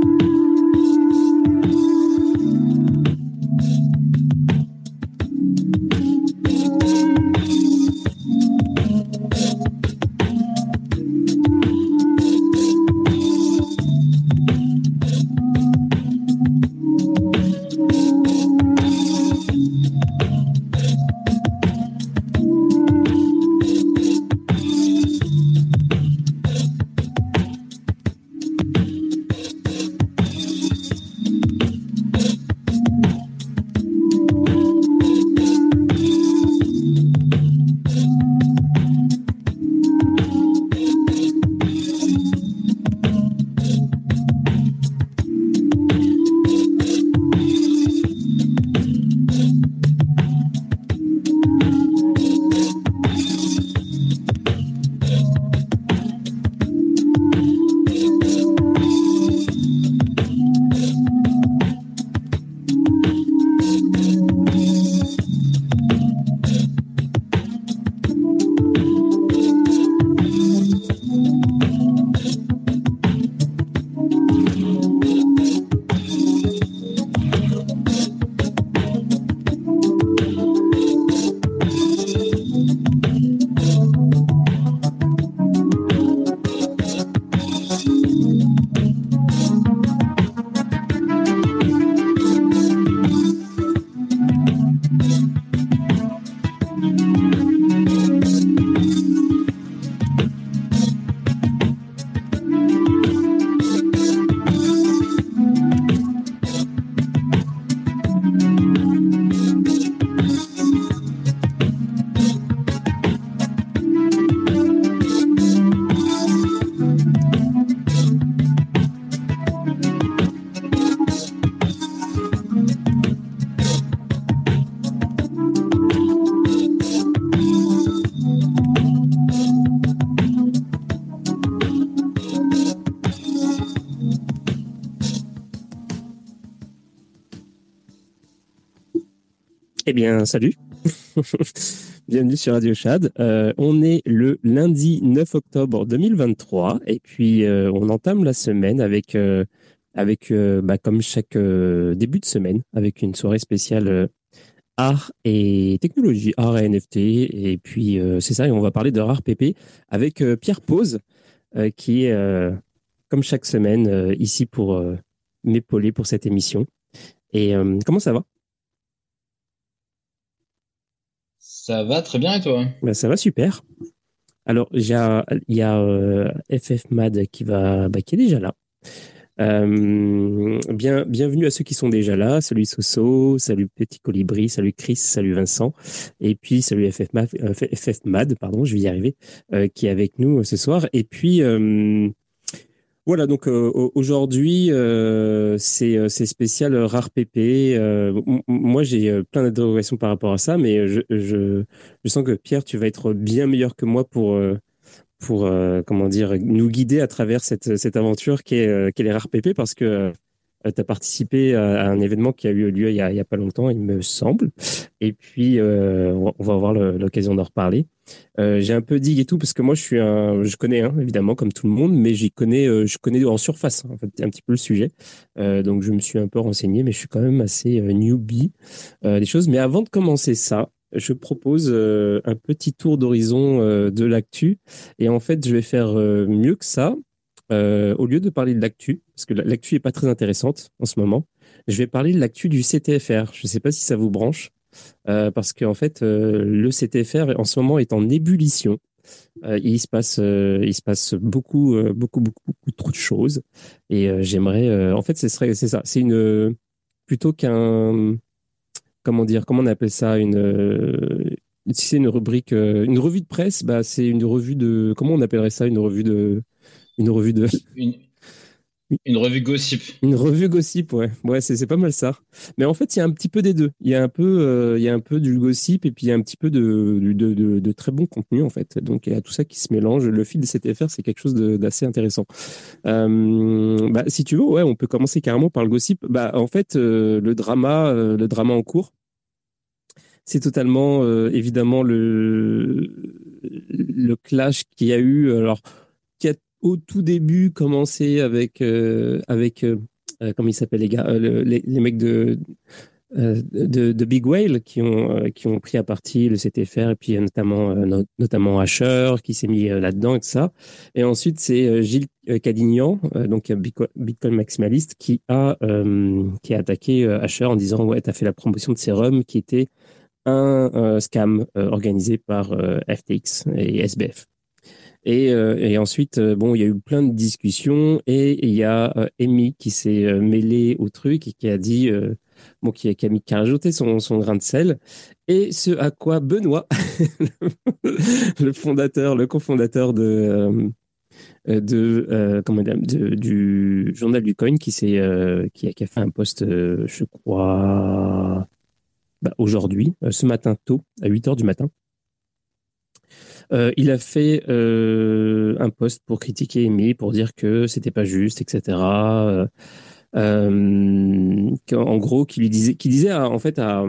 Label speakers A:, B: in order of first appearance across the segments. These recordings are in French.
A: Bye. Bien, salut. Bienvenue sur Radio Chad. Euh, on est le lundi 9 octobre 2023 et puis euh, on entame la semaine avec, euh, avec bah, comme chaque début de semaine, avec une soirée spéciale art et technologie, art et NFT. Et puis c'est ça, et on va parler de rare PP avec Pierre Pose qui est comme chaque semaine ici pour m'épauler pour cette émission. Et comment ça va?
B: Ça va très bien et toi?
A: Bah, Ça va super. Alors, il y a, y a FF Mad qui, va, bah, qui est déjà là. Euh, bien, bienvenue à ceux qui sont déjà là. Salut Soso, salut Petit Colibri, salut Chris, salut Vincent. Et puis, salut FF Mad, FF Mad pardon, je vais y arriver, euh, qui est avec nous ce soir. Et puis, voilà, donc euh, aujourd'hui, euh, c'est spécial rare PP. moi, j'ai plein d'interrogations par rapport à ça, mais je, sens que Pierre, tu vas être bien meilleur que moi pour, comment dire, nous guider à travers cette, aventure qui est, les rares PP, parce que euh, tu as participé à un événement qui a eu lieu il y a, a pas longtemps, il me semble. Et puis, euh, on va avoir l'occasion d'en reparler. Euh, j'ai un peu dit et tout parce que moi, je suis un, je connais hein, évidemment comme tout le monde, mais j'y connais, je connais en surface en fait un petit peu le sujet. donc, je me suis un peu renseigné, mais je suis quand même assez newbie des choses. Mais avant de commencer ça, je propose un petit tour d'horizon de l'actu. Et en fait, je vais faire mieux que ça. Euh, au lieu de parler de l'actu, parce que l'actu est pas très intéressante en ce moment, je vais parler de l'actu du CTFR. Je ne sais pas si ça vous branche, euh, parce qu'en fait, euh, le CTFR en ce moment est en ébullition. il se passe, il se passe beaucoup, beaucoup, beaucoup, beaucoup trop de choses. Et j'aimerais, en fait, ce serait, c'est ça, c'est une plutôt qu'un, comment dire, comment on appelle ça, une si c'est une rubrique, une revue de presse, bah, c'est une revue de, comment on appellerait ça, une revue de, une revue de.
B: Une, revue gossip.
A: Une revue gossip, ouais. Ouais, c'est pas mal ça. Mais en fait, il y a un petit peu des deux. Il y a un peu, euh, il y a un peu du gossip et puis il y a un petit peu de, de, de, de très bon contenu, en fait. Donc, il y a tout ça qui se mélange. Le fil de affaire, c'est quelque chose d'assez intéressant. Euh, bah, si tu veux, ouais, on peut commencer carrément par le gossip. Bah, en fait, euh, le drama, le drama en cours, c'est totalement, évidemment, le, le clash qu'il y a eu. Alors, au tout début commencé avec avec comment ils s'appellent les gars, les, les, mecs de euh, de, de, Big Whale qui ont, euh, qui ont pris à partie le CTFR et puis notamment, euh, notamment Asher qui s'est mis là-dedans et tout ça. Et ensuite, c'est Gilles Cadignan, donc Bitcoin maximaliste, qui a, qui a attaqué Asher en disant Ouais, tu as fait la promotion de Serum qui était un scam organisé par FTX et SBF. Et, et, ensuite, bon, il y a eu plein de discussions et il y a Amy qui s'est mêlé au truc et qui a dit bon, qui, a, qui, a rajouté son, grain de sel. Et ce à quoi Benoît, le fondateur, le cofondateur euh, euh, du journal du coin, qui, euh, a, fait un post, euh, je crois, bah, aujourd'hui, euh, ce matin tôt, à 8 heures du matin. Euh, il a fait euh, un post pour critiquer Amy, pour dire que c'était pas juste, etc. Euh, en gros, qui lui disait, qui disait en fait à,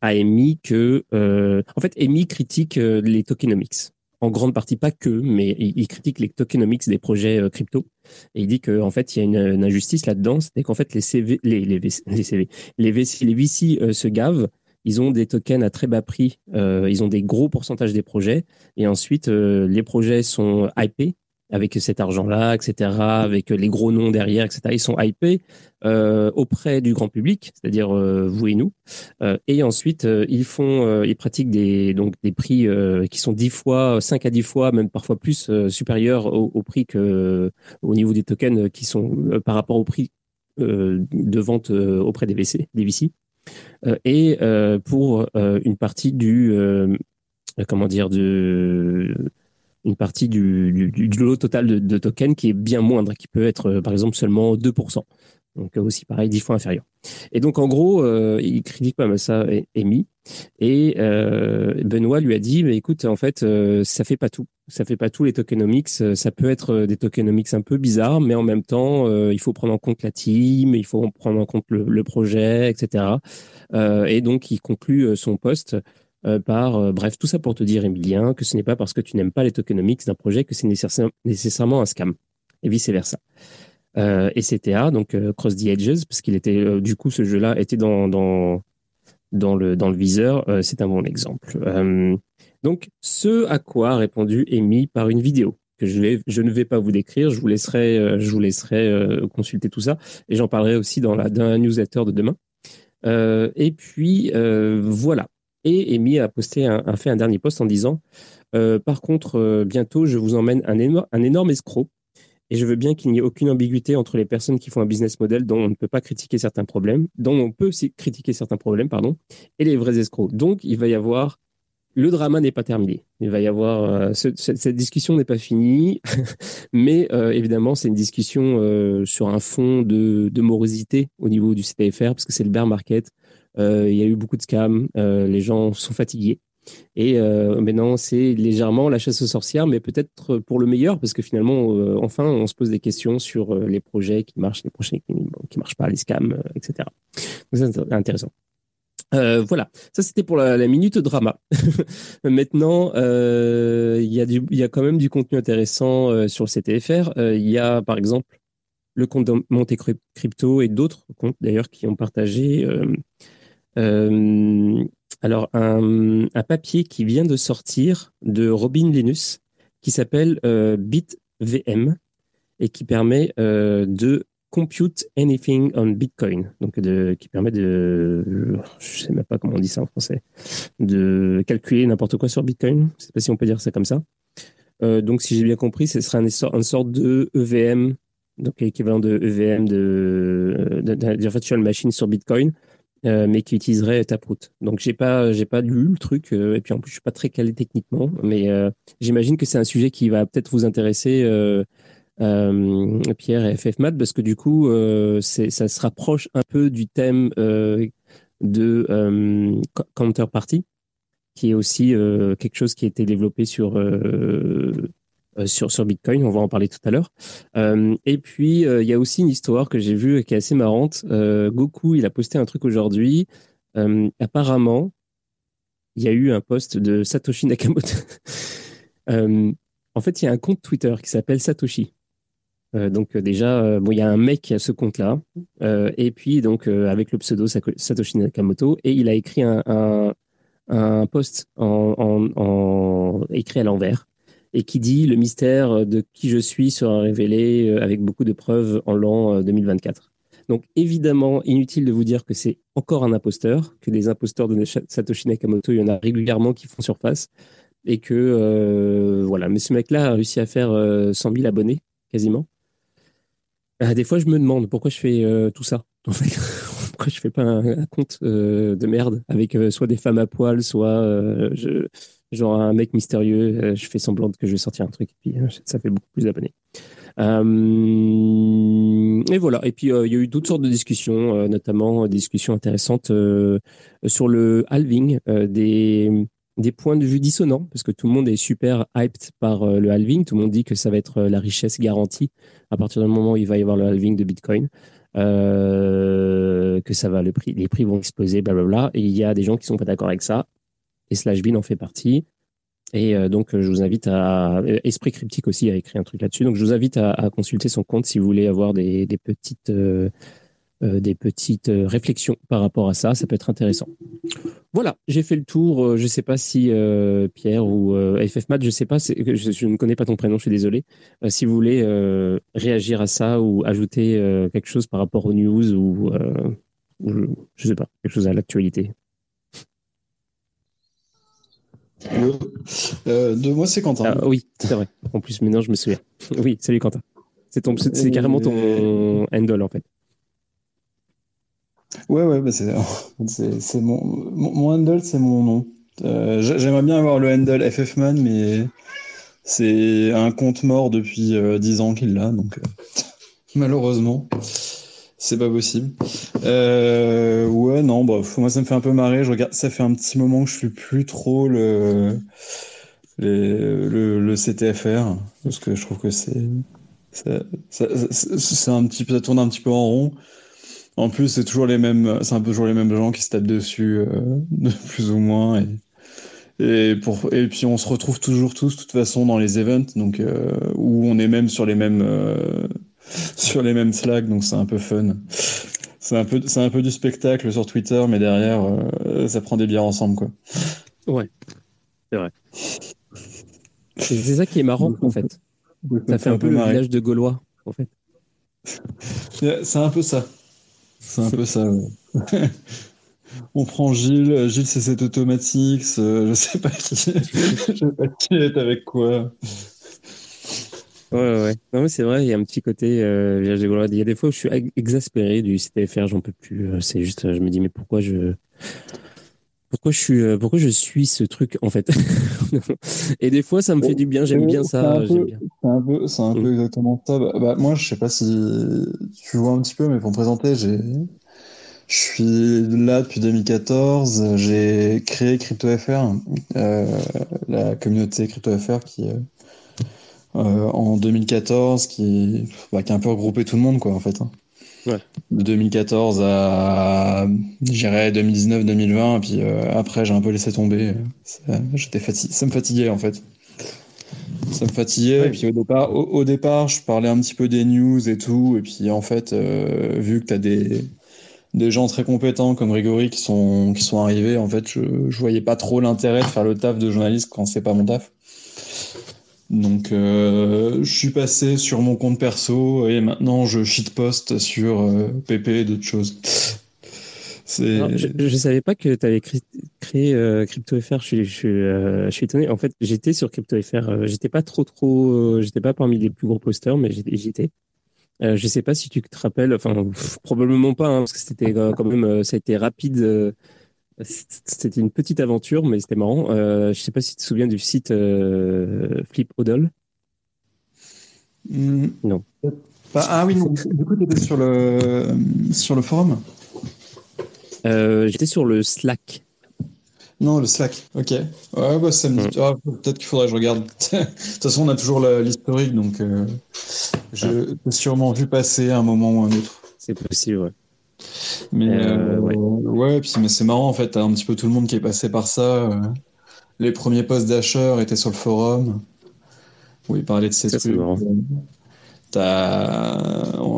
A: à Amy que, euh, en fait, Amy critique euh, les tokenomics. En grande partie, pas que, mais il, critique les tokenomics des projets crypto. Et il dit qu'en en fait, il y a une, injustice là-dedans. C'est qu'en fait, les CV, les, les, les CV, les VC, les VC se gavent ils ont des tokens à très bas prix, euh, ils ont des gros pourcentages des projets, et ensuite euh, les projets sont hypés avec cet argent-là, etc., avec les gros noms derrière, etc. Ils sont hypés euh, auprès du grand public, c'est-à-dire euh, vous et nous. Euh, et ensuite, euh, ils font, ils pratiquent des donc des prix qui sont 10 fois, 5 à 10 fois, même parfois plus supérieurs au, au, prix que au niveau des tokens qui sont par rapport au prix de vente auprès des VC, des VC. Et pour une partie du comment dire de une partie du, du, du lot total de, tokens qui est bien moindre, qui peut être euh, par exemple seulement 2%. Donc euh, aussi pareil, 10 fois inférieur. Et donc en gros, euh, il critique pas mal ça, Amy. Et euh, Benoît lui a dit, mais écoute, en fait, euh, ça fait pas tout. Ça fait pas tout les tokenomics. Ça peut être des tokenomics un peu bizarres, mais en même temps, il faut prendre en compte la team, il faut prendre en compte le, le projet, etc. et donc il conclut son poste euh, par, euh, bref, tout ça pour te dire, Emilien, que ce n'est pas parce que tu n'aimes pas les tokenomics d'un projet que c'est nécessairement un scam, et vice-versa. Euh, et CTA, donc euh, Cross the Edges, parce qu'il était, du coup, ce jeu-là était dans, dans, dans, le, dans le viseur, c'est un bon exemple. donc, ce à quoi a répondu Amy par une vidéo que je, ne vais pas vous décrire, je vous laisserai, je vous laisserai consulter tout ça, et j'en parlerai aussi dans la, dans la newsletter de demain. et puis, voilà. Et Amy a posté un, fait un dernier post en disant euh, Par contre, euh, bientôt, je vous emmène un, énorme, un énorme escroc. Et je veux bien qu'il n'y ait aucune ambiguïté entre les personnes qui font un business model dont on ne peut pas critiquer certains problèmes, dont on peut critiquer certains problèmes, pardon, et les vrais escrocs. Donc, il va y avoir le drama n'est pas terminé. Il va y avoir euh, ce, cette, discussion n'est pas finie, mais euh, évidemment c'est une discussion euh, sur un fond de, morosité au niveau du CTFR parce que c'est le bear market. Il y a eu beaucoup de scams, les gens sont fatigués. Et euh, maintenant, c'est légèrement la chasse aux sorcières, mais peut-être pour le meilleur, parce que finalement, enfin, on se pose des questions sur les projets qui marchent, les projets qui ne marchent pas, les scams, etc. c'est intéressant. Euh, voilà, ça c'était pour la, minute drama. Maintenant, il y, a y a quand même du contenu intéressant euh, sur le CTFR. Il y a par exemple le compte de Monte Crypto et d'autres comptes d'ailleurs qui ont partagé euh, alors, un, papier qui vient de sortir de Robin Linus qui s'appelle euh, BitVM et qui permet euh, de compute anything on Bitcoin, donc qui permet de, je sais même pas comment on dit ça en français, de calculer n'importe quoi sur Bitcoin. Je sais pas si on peut dire ça comme ça. Euh, donc, si j'ai bien compris, ce sera une, sorte de EVM, donc équivalent de EVM de virtual machine sur Bitcoin, euh, mais qui utiliserait Taproot. Donc j'ai pas j'ai pas lu le truc euh, et puis en plus je suis pas très calé techniquement, mais euh, j'imagine que c'est un sujet qui va peut-être vous intéresser Pierre et FFMAT parce que du coup ça se rapproche un peu du thème de counterparty qui est aussi quelque chose qui a été développé sur sur, sur Bitcoin. On va en parler tout à l'heure. Euh, et puis, euh, il y a aussi une histoire que j'ai vue qui est assez marrante. Goku, il a posté un truc aujourd'hui. apparemment, il y a eu un post de Satoshi Nakamoto. En fait, il y a un compte Twitter qui s'appelle Satoshi. Euh, donc déjà, bon, il y a un mec qui a ce compte-là, et puis donc avec le pseudo Satoshi Nakamoto, et il a écrit un, un, post écrit à l'envers et qui dit le mystère de qui je suis sera révélé avec beaucoup de preuves en l'an 2024. Donc évidemment, inutile de vous dire que c'est encore un imposteur, que des imposteurs de Satoshi Nakamoto, il y en a régulièrement qui font surface, et que euh, voilà. Mais ce mec-là a réussi à faire 100 euh, 000 abonnés quasiment. Euh, des fois, je me demande pourquoi je fais tout ça. En fait, pourquoi je fais pas un, compte de merde avec soit des femmes à poil, soit je, genre un mec mystérieux. je fais semblant que je vais sortir un truc, et puis ça fait beaucoup plus d'abonnés. Euh, et voilà. Et puis euh, il y a eu toutes sortes de discussions, euh, notamment des discussions intéressantes sur le halving des des points de vue dissonants parce que tout le monde est super hyped par le halving. Tout le monde dit que ça va être la richesse garantie à partir du moment où il va y avoir le halving de Bitcoin. que ça va, le prix, les prix vont exploser, blablabla. Et il y a des gens qui sont pas d'accord avec ça. Et Slashbean en fait partie. Et euh, donc, je vous invite à. Euh, Esprit Cryptique aussi a écrit un truc là-dessus. Donc, je vous invite à, consulter son compte si vous voulez avoir des, petites, euh, euh des petites réflexions par rapport à ça. Ça peut être intéressant. Voilà, j'ai fait le tour. Je ne sais pas si Pierre ou FFMAT, je ne sais pas, je, ne connais pas ton prénom, je suis désolé. si vous voulez réagir à ça ou ajouter quelque chose par rapport aux news ou, ou je ne sais pas, quelque chose à l'actualité.
C: Euh, de moi, c'est Quentin.
A: Ah, oui, c'est vrai. En plus, maintenant, je me souviens. Oui, salut Quentin. C'est ton, c'est carrément ton handle en fait.
C: Ouais, ouais, bah c'est, c'est, mon, mon, handle, c'est mon nom. Euh, j'aimerais bien avoir le handle FFman, mais c'est un compte mort depuis 10 euh, ans qu'il l'a, donc malheureusement. C'est pas possible. Euh, ouais, non, bah, moi ça me fait un peu marrer. Je regarde, ça fait un petit moment que je suis plus trop le, le, le CTFR parce que je trouve que c'est c'est un petit ça tourne un petit peu en rond. En plus, c'est toujours les mêmes, c'est un peu toujours les mêmes gens qui se tapent dessus, euh, plus ou moins. Et, et, pour, et puis on se retrouve toujours tous, de toute façon, dans les events, donc euh, où on est même sur les mêmes sur les mêmes slags, donc c'est un peu fun. C'est un peu, c'est un peu du spectacle sur Twitter, mais derrière, euh, ça prend des bières ensemble, quoi.
A: Ouais, c'est vrai. C'est ça qui est marrant, en fait. Ça fait un, peu, le village de Gaulois, en fait.
C: C'est un peu ça. C'est un peu ça. On prend Gilles, Gilles c'est cet automatique, je sais pas qui, je sais pas qui est avec quoi.
A: Ouais, ouais. Non, mais c'est vrai, il y a un petit côté euh, village de Gaulois. Il y a des fois où je suis exaspéré du CTFR, j'en peux plus. Euh, c'est juste, je me dis, mais pourquoi je. Pourquoi je suis, euh, pourquoi je suis ce truc en fait? Et des fois, ça me fait du bien. J'aime bien ça.
C: C'est un peu, c'est un peu, mm. exactement ça. Bah, bah, moi, je sais pas si tu vois un petit peu, mais pour me présenter, j'ai, je suis là depuis 2014. J'ai créé CryptoFR, euh, la communauté CryptoFR qui euh, en 2014 qui, bah, qui a un peu regroupé tout le monde, quoi, en fait. Hein. Ouais. De 2014 à, j'irais 2019-2020, puis euh, après j'ai un peu laissé tomber. J'étais fatigué, ça me fatiguait en fait. Ça me fatiguait. Et puis au départ, au, départ, je parlais un petit peu des news et tout. Et puis en fait, euh, vu que tu as des, des gens très compétents comme Grégory qui sont, qui sont arrivés, en fait, je, je voyais pas trop l'intérêt de faire le taf de journaliste quand c'est pas mon taf. Donc, euh, je suis passé sur mon compte perso et maintenant je shitpost sur euh, PP et d'autres choses.
A: je ne savais pas que tu avais créé, euh, CryptoFR. Je, je, je, suis étonné. En fait, j'étais sur CryptoFR. j'étais pas trop, trop. j'étais pas parmi les plus gros posters, mais j'étais. Euh, je sais pas si tu te rappelles. Enfin, probablement pas, hein, parce que c'était quand même. ça a été rapide c'était une petite aventure, mais c'était marrant. Euh, je sais pas si tu te souviens du site euh, Flip Odol.
C: Hmm. Non. ah oui, non. Du coup, tu étais sur le, sur le forum?
A: Euh, J'étais sur le Slack.
C: Non, le Slack, ok. Ouais, bah, ça me dit. Ah, peut-être qu'il faudrait que je regarde. de toute façon, on a toujours l'historique, donc euh, je ah. sûrement vu passer à un moment ou un autre.
A: C'est possible, ouais.
C: Mais euh, euh, ouais. ouais, puis mais c'est marrant en fait, t'as un petit peu tout le monde qui est passé par ça. Euh. Les premiers posts d'Asher étaient sur le forum. où il parlait de ces
A: Ça,
C: trucs.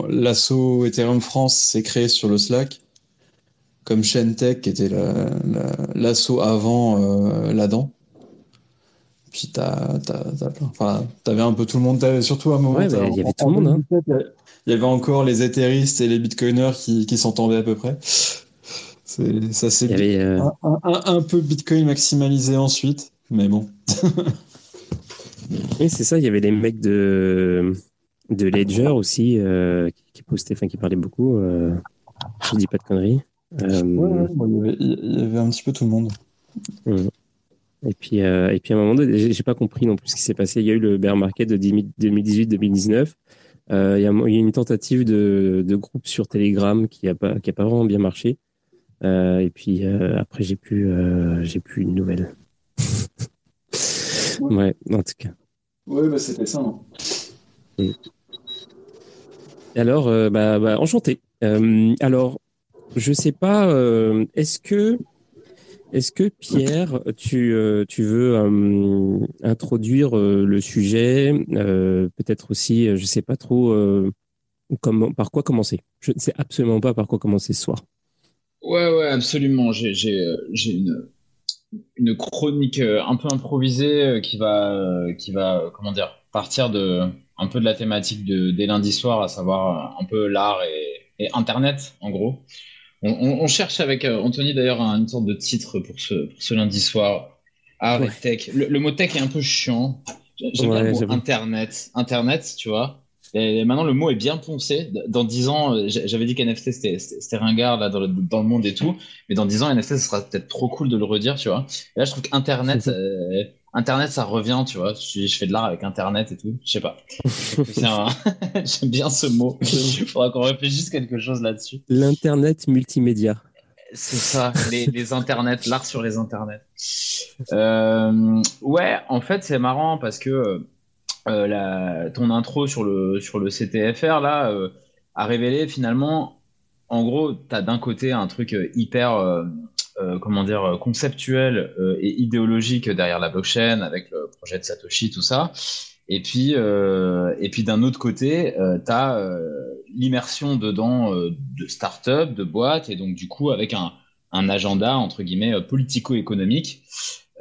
C: l'assaut Ethereum France s'est créé sur le Slack, comme Shentech qui était la- la- l'assaut avant euh, là-dedans. Puis t'as, t'avais un peu tout le monde. T'avais surtout à un moment.
A: Ouais, bah, il y avait tout le monde, hein.
C: 2017, Il y avait encore les Etheristes et les Bitcoiners qui, qui s'entendaient à peu près. Ça s'est
A: euh,
C: un, un- un- un peu Bitcoin maximalisé ensuite, mais bon.
A: oui, c'est ça. Il y avait les mecs de, de Ledger aussi euh, qui, postaient, enfin, qui parlaient beaucoup. Euh, je dis pas de conneries.
C: Ouais, ouais, bon, il, y avait, il y avait un petit peu tout le monde.
A: Et puis, euh, et puis à un moment donné, j'ai pas compris non plus ce qui s'est passé. Il y a eu le bear market de 2018-2019. Euh, il, y y a une tentative de, de groupe sur Telegram qui a pas, qui a pas vraiment bien marché. Euh, et puis euh, après, j'ai plus, j'ai plus une nouvelle. ouais, en tout cas.
C: Ouais, bah c'était ça. hein.
A: Alors, bah, bah, enchanté. Alors, je sais pas, est-ce que, est-ce que Pierre, tu, euh, tu veux euh, introduire euh, le sujet, peut-être aussi, je sais pas trop, comment, par quoi commencer? Je ne sais absolument pas par quoi commencer ce soir.
B: Ouais, ouais, absolument. J'ai, une, une chronique un peu improvisée qui va, qui va, comment dire, partir de un peu de la thématique de, des lundis soirs, à savoir un peu l'art et Internet, en gros. On, on- on cherche avec euh, Anthony d'ailleurs un- une sorte de titre pour ce, pour ce lundi soir. Art
A: Ouais.
B: et tech. Le, le mot tech est un peu chiant. J'aime bien
A: Ouais,
B: le mot
A: j'avoue.
B: Internet. Internet, tu vois. Et maintenant, le mot est bien poncé. Dans 10 ans, euh, j'a- j'avais dit qu'NFT, c'était ringard là, dans, le, dans le monde et tout. Mais dans 10 ans, NFT, ce sera peut-être trop cool de le redire, tu vois. Et là, je trouve qu'Internet, euh, Internet, ça revient, tu vois. Je, je fais de l'art avec Internet et tout. Je sais pas. Un- J'aime bien ce mot. Il faudra qu'on réfléchisse quelque chose là-dessus.
A: L'internet multimédia.
B: C'est ça, les, les internets, l'art sur les internets. Euh, ouais, en fait, c'est marrant parce que euh, la, ton intro sur le, sur le CTFR, là, euh, a révélé finalement, en gros, tu as d'un côté un truc euh, hyper, euh, euh, comment dire, euh, conceptuel euh, et idéologique derrière la blockchain avec le projet de Satoshi, tout ça. Et puis, euh, et puis d'un autre côté, euh, tu as l'immersion dedans euh, de start-up, de boîtes, et donc du coup avec un, un agenda entre guillemets euh, politico-économique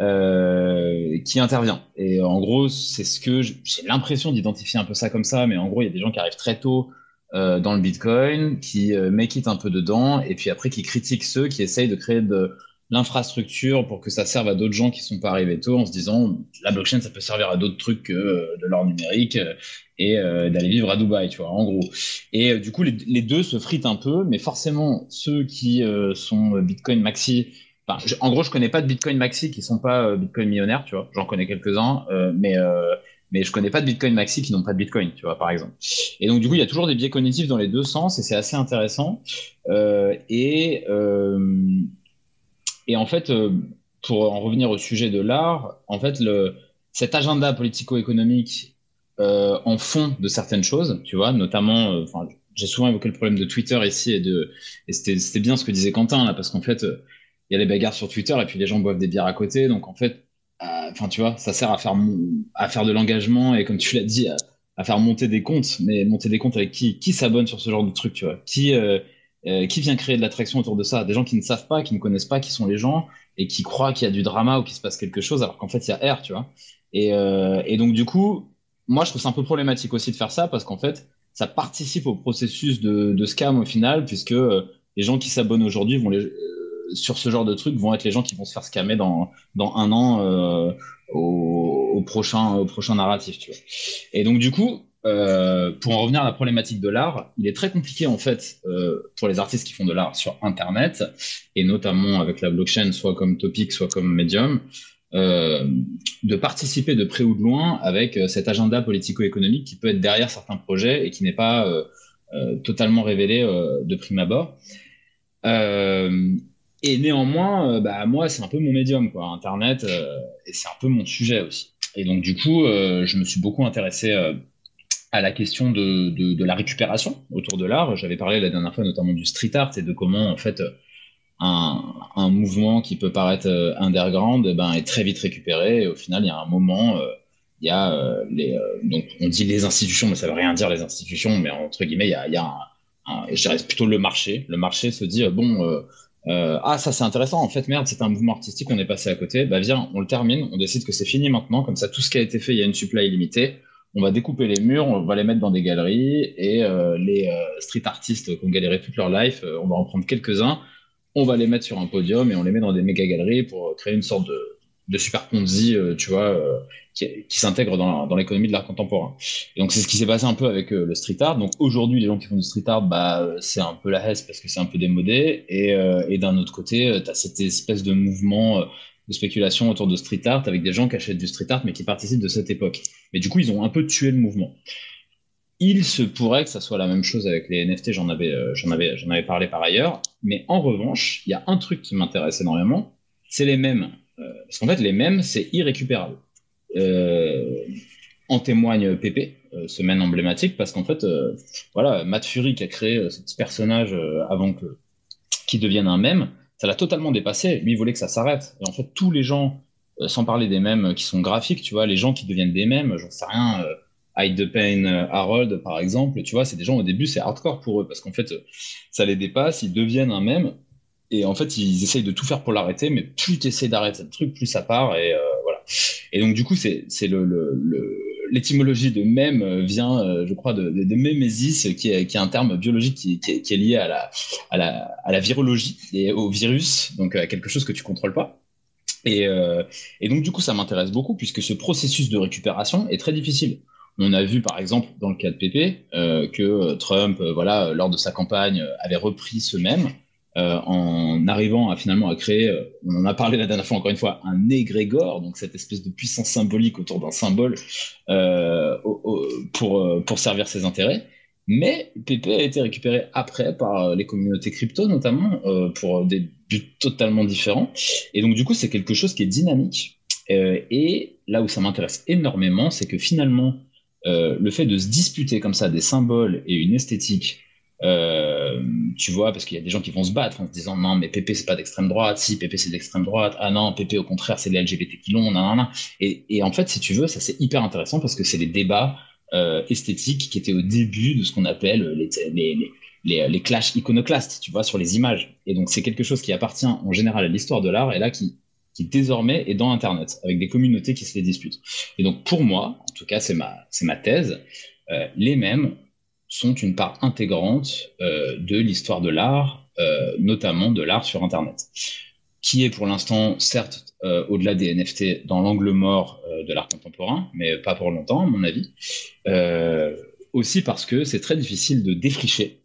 B: euh, qui intervient. Et en gros, c'est ce que j'ai l'impression d'identifier un peu ça comme ça, mais en gros, il y a des gens qui arrivent très tôt euh, dans le Bitcoin, qui euh, make un peu dedans, et puis après qui critiquent ceux qui essayent de créer de l'infrastructure pour que ça serve à d'autres gens qui sont pas arrivés tôt en se disant la blockchain ça peut servir à d'autres trucs que euh, de l'or numérique euh, et euh, d'aller vivre à Dubaï tu vois en gros. Et du coup les, deux se fritent un peu mais forcément ceux qui sont Bitcoin maxi enfin en gros je connais pas de Bitcoin maxi qui sont pas Bitcoin millionnaires tu vois. J'en connais quelques-uns euh, mais euh, mais je connais pas de Bitcoin maxi qui n'ont pas de Bitcoin tu vois par exemple. Et donc du coup il y a toujours des biais cognitifs dans les deux sens et c'est assez intéressant. Euh, et euh, et en fait, euh, pour en revenir au sujet de l'art, en fait, le, cet agenda politico-économique euh, en fond de certaines choses, tu vois, notamment, euh, enfin, j'ai souvent évoqué le problème de Twitter ici et de, et c'était, bien ce que disait Quentin là, parce qu'en fait, euh, il y a les bagarres sur Twitter et puis les gens boivent des bières à côté, donc en fait, enfin, tu vois, ça sert à faire, à faire de l'engagement et comme tu l'as dit, à, faire monter des comptes, mais monter des comptes avec qui, qui s'abonne sur ce genre de truc, tu vois, qui, euh, euh, qui vient créer de l'attraction autour de ça? Des gens qui ne savent pas, qui ne connaissent pas qui sont les gens et qui croient qu'il y a du drama ou qu'il se passe quelque chose alors qu'en fait il y a R, tu vois. Et, euh, et donc du coup, moi je trouve ça un peu problématique aussi de faire ça parce qu'en fait ça participe au processus de, de scam au final puisque euh, les gens qui s'abonnent aujourd'hui vont les, sur ce genre de trucs vont être les gens qui vont se faire scammer dans, dans un an euh, au, prochain, au prochain narratif, tu vois. Et donc du coup, euh, pour en revenir à la problématique de l'art, il est très compliqué en fait euh, pour les artistes qui font de l'art sur Internet et notamment avec la blockchain, soit comme Topic, soit comme Medium, euh, de participer de près ou de loin avec cet agenda politico-économique qui peut être derrière certains projets et qui n'est pas totalement révélé de prime abord. Et néanmoins, euh, bah, moi, c'est un peu mon médium, quoi, Internet, euh, et c'est un peu mon sujet aussi. Et donc, du coup, euh, je me suis beaucoup intéressé euh, à la question de, de, de la récupération autour de l'art. J'avais parlé la dernière fois notamment du street art et de comment, en fait, un, un mouvement qui peut paraître euh, underground eh ben, est très vite récupéré. Et au final, il y a un moment, euh, il y a les donc on dit les institutions, mais ça veut rien dire les institutions, mais entre guillemets il y a, il y a un, je dirais plutôt le marché. Le marché se dit bon euh, ah, ça c'est intéressant, en fait, merde, c'est un mouvement artistique, on est passé à côté. Bah viens, on le termine, on décide que c'est fini maintenant, comme ça tout ce qui a été fait, il y a une supply illimitée. On va découper les murs, on va les mettre dans des galeries, et euh, les euh, street artistes qui ont galéré toute leur life, on va en prendre quelques-uns, on va les mettre sur un podium et on les met dans des méga galeries pour créer une sorte de, de super Ponzi, tu vois, qui, s'intègre dans, l'économie de l'art contemporain. Et donc c'est ce qui s'est passé un peu avec euh, le street art. Donc aujourd'hui, les gens qui font du street art, bah, c'est un peu la hesse parce que c'est un peu démodé. Et, euh, et d'un autre côté, euh, tu as cette espèce de mouvement de spéculation autour de street art avec des gens qui achètent du street art mais qui participent de cette époque. Mais du coup, ils ont un peu tué le mouvement. Il se pourrait que ça soit la même chose avec les NFT, j'en avais, j'en avais, j'en avais parlé par ailleurs. Mais en revanche, il y a un truc qui m'intéresse énormément, c'est les mêmes. Parce qu'en fait, les mêmes, c'est irrécupérable. Euh, en témoigne Pépé, euh, semaine emblématique, parce qu'en fait, euh, voilà, Matt Fury qui a créé ce petit personnage avant que qu'il devienne un mème, ça l'a totalement dépassé. Lui, il voulait que ça s'arrête. Et en fait, tous les gens, sans parler des mèmes qui sont graphiques, tu vois, les gens qui deviennent des mèmes, j'en sais rien, Hide the Pain Harold, par exemple, tu vois, c'est des gens au début, c'est hardcore pour eux, parce qu'en fait, ça les dépasse, ils deviennent un mème, et en fait, ils essayent de tout faire pour l'arrêter, mais plus tu essaies d'arrêter le truc, plus ça part, et et donc, du coup, c'est l'étymologie de même euh, vient, euh, je crois, de, de, mémésis, qui est, qui est, un terme biologique qui, qui, est, lié à la, à, la, à la, virologie et au virus, donc à quelque chose que tu contrôles pas. Et, euh, et donc, du coup, ça m'intéresse beaucoup puisque ce processus de récupération est très difficile. On a vu, par exemple, dans le cas de PP, que Trump, voilà, lors de sa campagne, avait repris ce même euh, en arrivant à finalement à créer, euh, on en a parlé la dernière fois encore une fois, un égrégore, donc cette espèce de puissance symbolique autour d'un symbole euh, pour, pour servir ses intérêts. Mais PP a été récupéré après par les communautés crypto notamment pour des buts totalement différents. Et donc du coup c'est quelque chose qui est dynamique. et là où ça m'intéresse énormément, c'est que finalement le fait de se disputer comme ça des symboles et une esthétique euh, tu vois, parce qu'il y a des gens qui vont se battre en se disant non, mais PP c'est pas d'extrême droite, si PP c'est d'extrême droite, ah non, PP au contraire c'est les LGBT qui l'ont, et, et, en fait, si tu veux, ça c'est hyper intéressant parce que c'est les débats euh, esthétiques qui étaient au début de ce qu'on appelle les, les, les, clashs iconoclastes, tu vois, sur les images. Et donc c'est quelque chose qui appartient en général à l'histoire de l'art et là qui, qui désormais est dans Internet, avec des communautés qui se les disputent. Et donc pour moi, en tout cas c'est ma, ma thèse, euh, les mêmes sont une part intégrante euh, de l'histoire de l'art, euh, notamment de l'art sur Internet, qui est pour l'instant, certes, euh, au-delà des NFT, dans l'angle mort de l'art contemporain, mais pas pour longtemps, à mon avis. aussi parce que c'est très difficile de défricher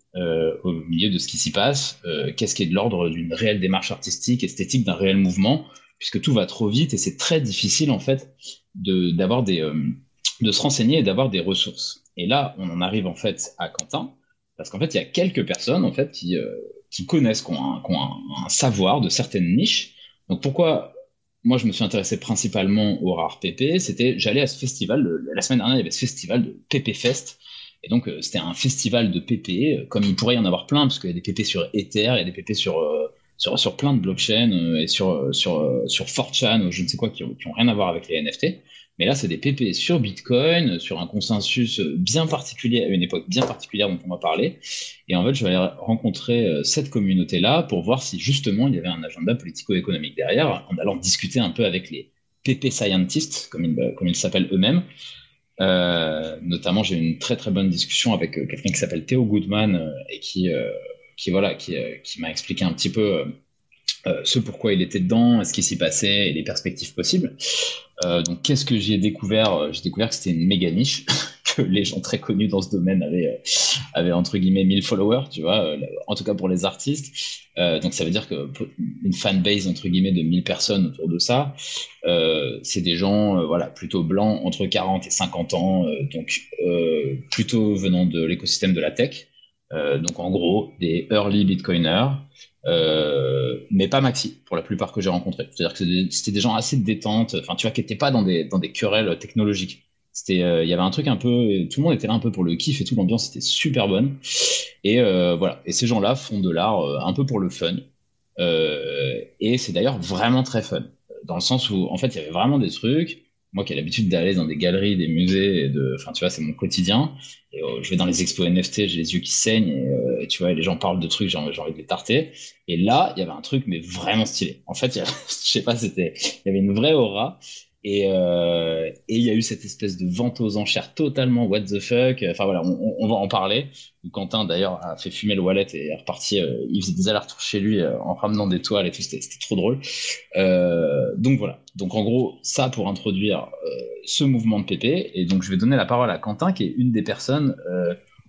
B: au milieu de ce qui s'y passe, qu'est-ce qui est de l'ordre d'une réelle démarche artistique, esthétique, d'un réel mouvement, puisque tout va trop vite et c'est très difficile en fait de, d'avoir des, de se renseigner et d'avoir des ressources. Et là, on en arrive en fait à Quentin, parce qu'en fait, il y a quelques personnes en fait qui, euh, connaissent, qui ont, un, savoir de certaines niches. Donc pourquoi moi je me suis intéressé principalement au rare PP, c'était j'allais à ce festival, la semaine dernière il y avait ce festival de PP Fest, et donc euh, c'était un festival de PP, euh, comme il pourrait y en avoir plein, parce qu'il y a des PP sur Ether, il y a des PP sur, sur, sur plein de blockchains, et sur, sur, sur 4chan, ou je ne sais quoi, qui n'ont rien à voir avec les NFT. Mais là, c'est des PP sur Bitcoin, sur un consensus bien particulier, à une époque bien particulière dont on va parler. Et en fait, je vais aller rencontrer euh, cette communauté-là pour voir si justement il y avait un agenda politico-économique derrière, en allant discuter un peu avec les PP scientists, comme ils, s'appellent eux-mêmes. Euh, notamment, j'ai eu une très très bonne discussion avec euh, quelqu'un qui s'appelle Theo Goodman et qui, qui voilà, qui, qui m'a expliqué un petit peu euh, ce pourquoi il était dedans, ce qui s'y passait et les perspectives possibles. Euh, donc, qu'est-ce que j'ai découvert? Euh, J'ai découvert que c'était une méga niche, que les gens très connus dans ce domaine avaient, avaient entre guillemets 1000 followers, tu vois, en tout cas pour les artistes. donc, ça veut dire que une fanbase entre guillemets de 1000 personnes autour de ça, c'est des gens, voilà, plutôt blancs entre 40 et 50 ans, donc plutôt venant de l'écosystème de la tech. donc, en gros, des early bitcoiners euh, mais pas maxi pour la plupart que j'ai rencontrés. C'est-à-dire que c'était des, gens assez détente, enfin tu vois, qui n'étaient pas dans des, dans des querelles technologiques. C'était, euh, il y avait un truc un peu, tout le monde était là un peu pour le kiff et tout, l'ambiance était super bonne. Et euh, voilà, et ces gens-là font de l'art un peu pour le fun. et c'est d'ailleurs vraiment très fun, dans le sens où en fait il y avait vraiment des trucs moi qui ai l'habitude d'aller dans des galeries, des musées, de, enfin, tu vois, c'est mon quotidien. Et, euh, je vais dans les expos NFT, j'ai les yeux qui saignent, et, tu vois, les gens parlent de trucs, j'ai envie de les tarter. Et là, il y avait un truc, mais vraiment stylé. En fait, je sais pas, c'était, il y avait une vraie aura. Euh, et il y a eu cette espèce de vente aux enchères totalement what the fuck. Enfin voilà, on, va en parler. Quentin d'ailleurs a fait fumer le wallet et est reparti. Euh, il faisait des allers-retours chez lui euh, en ramenant des toiles et tout. C'était trop drôle. donc voilà. Donc en gros, ça pour introduire ce mouvement de PP. Et donc je vais donner la parole à Quentin qui est une des personnes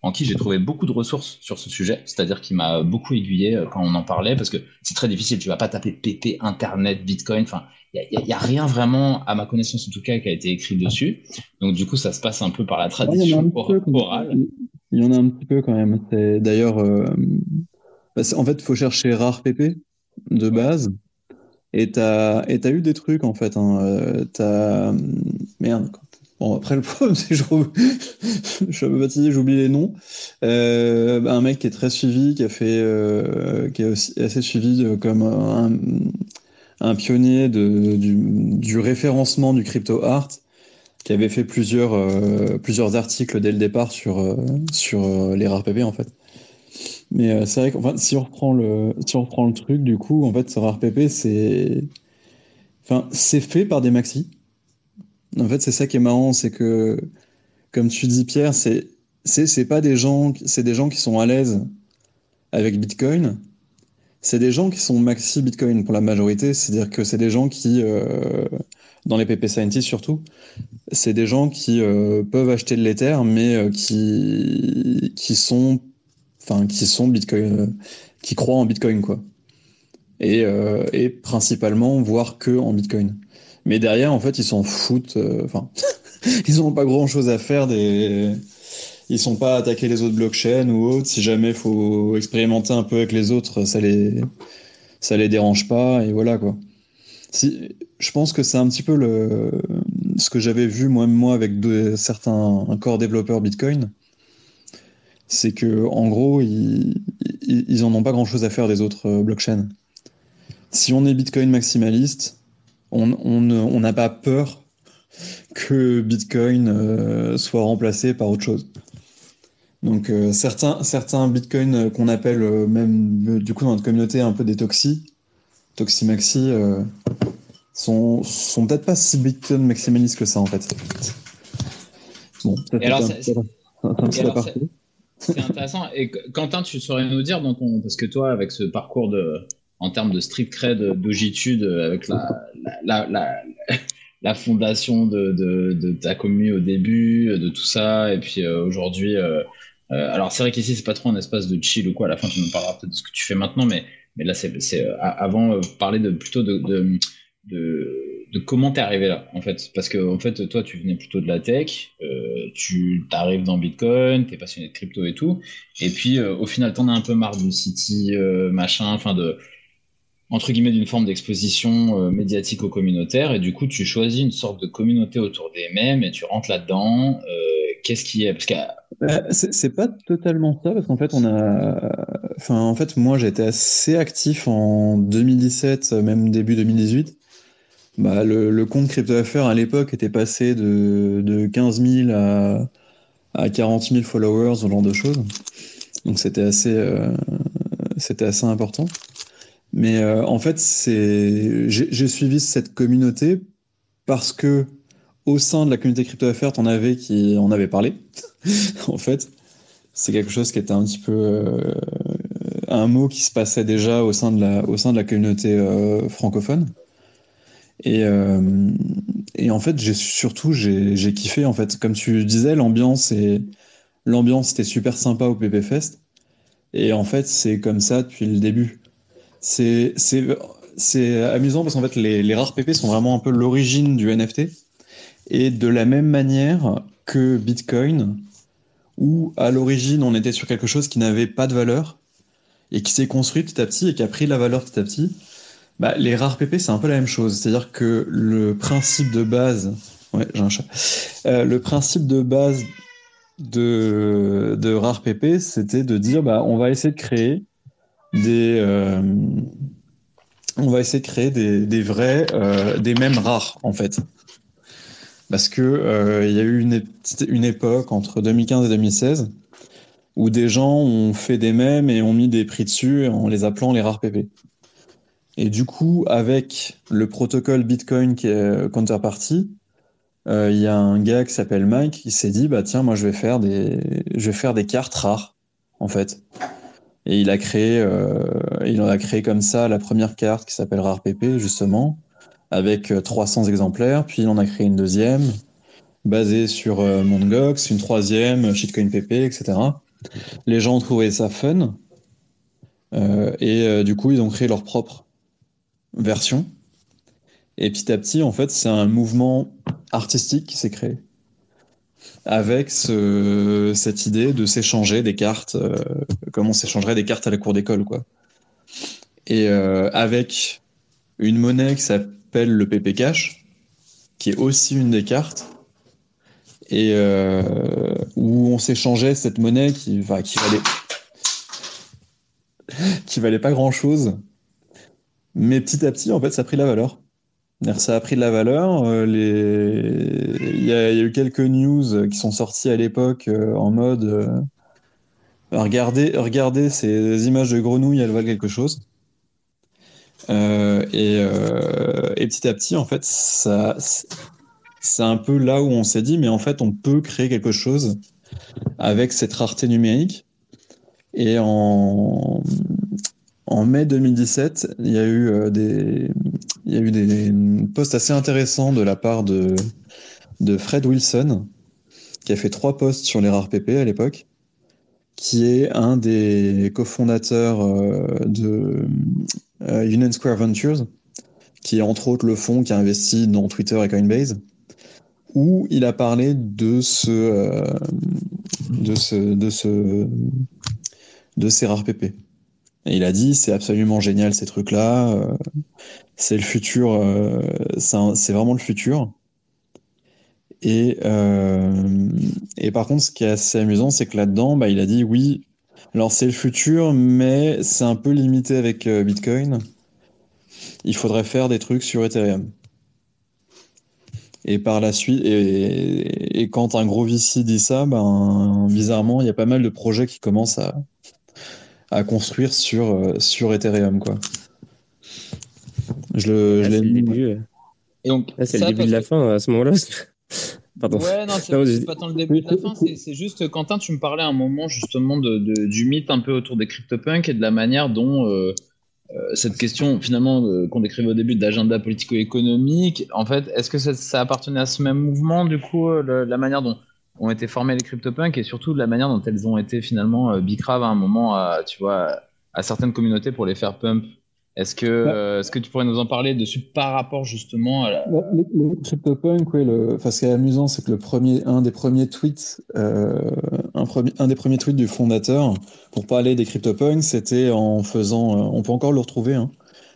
B: en qui j'ai trouvé beaucoup de ressources sur ce sujet, c'est-à-dire qu'il m'a beaucoup aiguillé quand on en parlait, parce que c'est très difficile, tu vas pas taper PP, Internet, Bitcoin, enfin, il n'y a, rien vraiment, à ma connaissance en tout cas, qui a été écrit dessus. Donc du coup, ça se passe un peu par la tradition orale.
C: Il y en a un petit peu quand même. D'ailleurs, euh, bah, en fait, il faut chercher rare PP de base. Et tu as, as, eu des trucs en fait. Hein. Euh, as... Merde. Bon, après, le problème, c'est que je, suis un baptisé, j'oublie les noms. Euh, un mec qui est très suivi, qui a fait, qui est aussi assez suivi comme un, pionnier du, référencement du crypto art, qui avait fait plusieurs, euh, plusieurs articles dès le départ sur, euh, sur euh, les rares PP en fait. Mais c'est vrai que si, on reprend le, si on reprend le truc, du coup, en fait, ce rare PP, c'est enfin, c'est fait par des maxis. En fait, c'est ça qui est marrant, c'est que, comme tu dis, Pierre, c'est c'est pas des gens, c'est des gens qui sont à l'aise avec Bitcoin, c'est des gens qui sont maxi Bitcoin pour la majorité, c'est-à-dire que c'est des gens qui, euh, dans les PP Scientists surtout, c'est des gens qui euh, peuvent acheter de l'Ether, mais euh, qui, qui sont, enfin, qui sont Bitcoin, qui croient en Bitcoin, quoi. Et, et principalement, voire que en Bitcoin. Mais derrière, en fait, ils s'en foutent, enfin, ils n'ont pas grand-chose à faire des ils sont pas attaquer les autres blockchains ou autres. Si jamais il faut expérimenter un peu avec les autres, ça les, ça les dérange pas et voilà quoi. Si, je pense que c'est un petit peu le, ce que j'avais vu moi, moi avec de, certains corps développeurs Bitcoin. C'est que en gros, ils, ils, en ont pas grand chose à faire des autres euh, blockchains. Si on est Bitcoin maximaliste, on n'a on, on pas peur que Bitcoin euh, soit remplacé par autre chose. Donc euh, certains, certains bitcoins euh, qu'on appelle euh, même du coup dans notre communauté un peu des toxi, toxi-maxi, sont, sont peut-être pas si bitcoin maximalistes que ça en fait.
B: Bon, c'est intéressant. Et Quentin, tu saurais nous dire, ton... parce que toi, avec ce parcours de, en termes de strict cred, d'ogitude, avec la, la, la, fondation de, de, de, ta commune au début, de tout ça, et puis aujourd'hui, euh, alors c'est vrai qu'ici c'est pas trop un espace de chill ou quoi. À la fin tu nous parleras peut-être de ce que tu fais maintenant, mais mais là c'est euh, avant euh, parler de plutôt de, de, de, comment t'es arrivé là en fait. Parce que en fait toi tu venais plutôt de la tech euh, tu arrives dans Bitcoin t'es passionné de crypto et tout. Et puis au final t'en as un peu marre du city machin enfin de entre guillemets d'une forme d'exposition médiatique au communautaire et du coup tu choisis une sorte de communauté autour des mêmes et tu rentres là-dedans qu'est-ce qui est parce que
C: bah, c'est pas totalement ça parce qu'en fait on a enfin en fait moi été assez actif en 2017 même début 2018 bah, le, le compte CryptoFR à l'époque était passé de, de 15 000 à, à 40 000 followers ce genre de choses. Donc c'était assez euh, c'était assez important mais euh, en fait j'ai suivi cette communauté parce que au sein de la communauté CryptoFR, on avait qui en avait parlé. en fait, c'est quelque chose qui était un petit peu euh, un mot qui se passait déjà au sein de la, au sein de la communauté euh, francophone. Et, et, en fait, j'ai surtout j'ai kiffé en fait, comme tu disais, l'ambiance et l'ambiance était super sympa au PP Fest. Et en fait, c'est comme ça depuis le début. C'est amusant parce qu'en fait, les, les rares PP sont vraiment un peu l'origine du NFT. Et de la même manière que Bitcoin, où à l'origine on était sur quelque chose qui n'avait pas de valeur et qui s'est construit petit à petit et qui a pris la valeur petit à petit, bah, les rares PP c'est un peu la même chose. C'est-à-dire que le principe de base, ouais, j'ai un chat, euh, le principe de base de, de rares PP, c'était de dire bah, on va essayer de créer euh, on va essayer de créer des, vrais, euh, des mêmes rares en fait. Parce que il y a eu une, époque entre 2015 et 2016 où des gens ont fait des mèmes et ont mis des prix dessus en les appelant les rares PP. Et du coup, avec le protocole Bitcoin qui est Counterparty, euh, il y a un gars qui s'appelle Mike qui s'est dit bah tiens moi je vais faire des je vais faire des cartes rares en fait. Et il a créé euh, il en a créé comme ça la première carte qui s'appelle Rare PP justement avec 300 euh, exemplaires, puis il en a créé une deuxième basée sur euh, Mongox, une troisième Shitcoin PP, etc. Les gens ont trouvé ça fun euh, et du coup ils ont créé leur propre version. Et petit à petit, en fait, c'est un mouvement artistique qui s'est créé avec ce, cette idée de s'échanger des cartes, euh, comme on s'échangerait des cartes à la cour d'école, quoi. Et euh, avec une monnaie qui s'appelle le PP Cash, qui est aussi une des cartes, et euh, où on s'échangeait cette monnaie qui valait qui valait pas grand chose, mais petit à petit, en fait, ça a pris la valeur. Ça a pris de la valeur. Euh, il, y a, eu quelques news qui sont sorties à l'époque euh, en mode euh, regardez, regardez ces images de grenouilles, elles valent quelque chose. et, et, petit à petit, en fait, c'est un peu là où on s'est dit, mais en fait, on peut créer quelque chose avec cette rareté numérique. Et en mai 2017, il y a eu des, il y a eu des posts assez intéressants de la part de, Fred Wilson, qui a fait trois posts sur les rares PP à l'époque, qui est un des cofondateurs euh, de euh, Union Square Ventures, qui est entre autres le fonds qui a investi dans Twitter et Coinbase, où il a parlé de ce, euh, de ce, de ce, de ces rares PP. Et il a dit c'est absolument génial ces trucs-là c'est le futur, euh, c'est vraiment le futur. Et, euh, et par contre, ce qui est assez amusant, c'est que là-dedans, bah, il a dit oui, alors c'est le futur, mais c'est un peu limité avec euh, Bitcoin. Il faudrait faire des trucs sur Ethereum. Et par la suite, et, et quand un gros VC dit ça, ben, bizarrement, il y a pas mal de projets qui commencent à, à construire sur, sur Ethereum, quoi. Je le,
A: c'est le début. Et donc, c'est le début de la fin à ce moment-là.
B: Pardon. Ouais, non, c'est pas tant le début de la fin, c'est juste, Quentin, tu me parlais à un moment justement de, du mythe un peu autour des CryptoPunks et de la manière dont euh, euh, cette question, finalement, euh, qu'on décrivait au début d'agenda politico-économique, en fait, est-ce que ça, appartenait à ce même mouvement, du coup, la manière dont ont été formés les CryptoPunks et surtout de la manière dont elles ont été finalement bicraves à un moment, à, tu vois, à certaines communautés pour les faire pump. Est-ce que, euh, est-ce que tu pourrais nous en parler dessus par rapport justement à la...
C: Les, les CryptoPunk, oui, le... enfin, ce qui est amusant, c'est que le premier, un des premiers tweets, euh, un, un, des premiers tweets du fondateur pour parler des CryptoPunks, c'était en faisant, euh, on peut encore le retrouver, hein,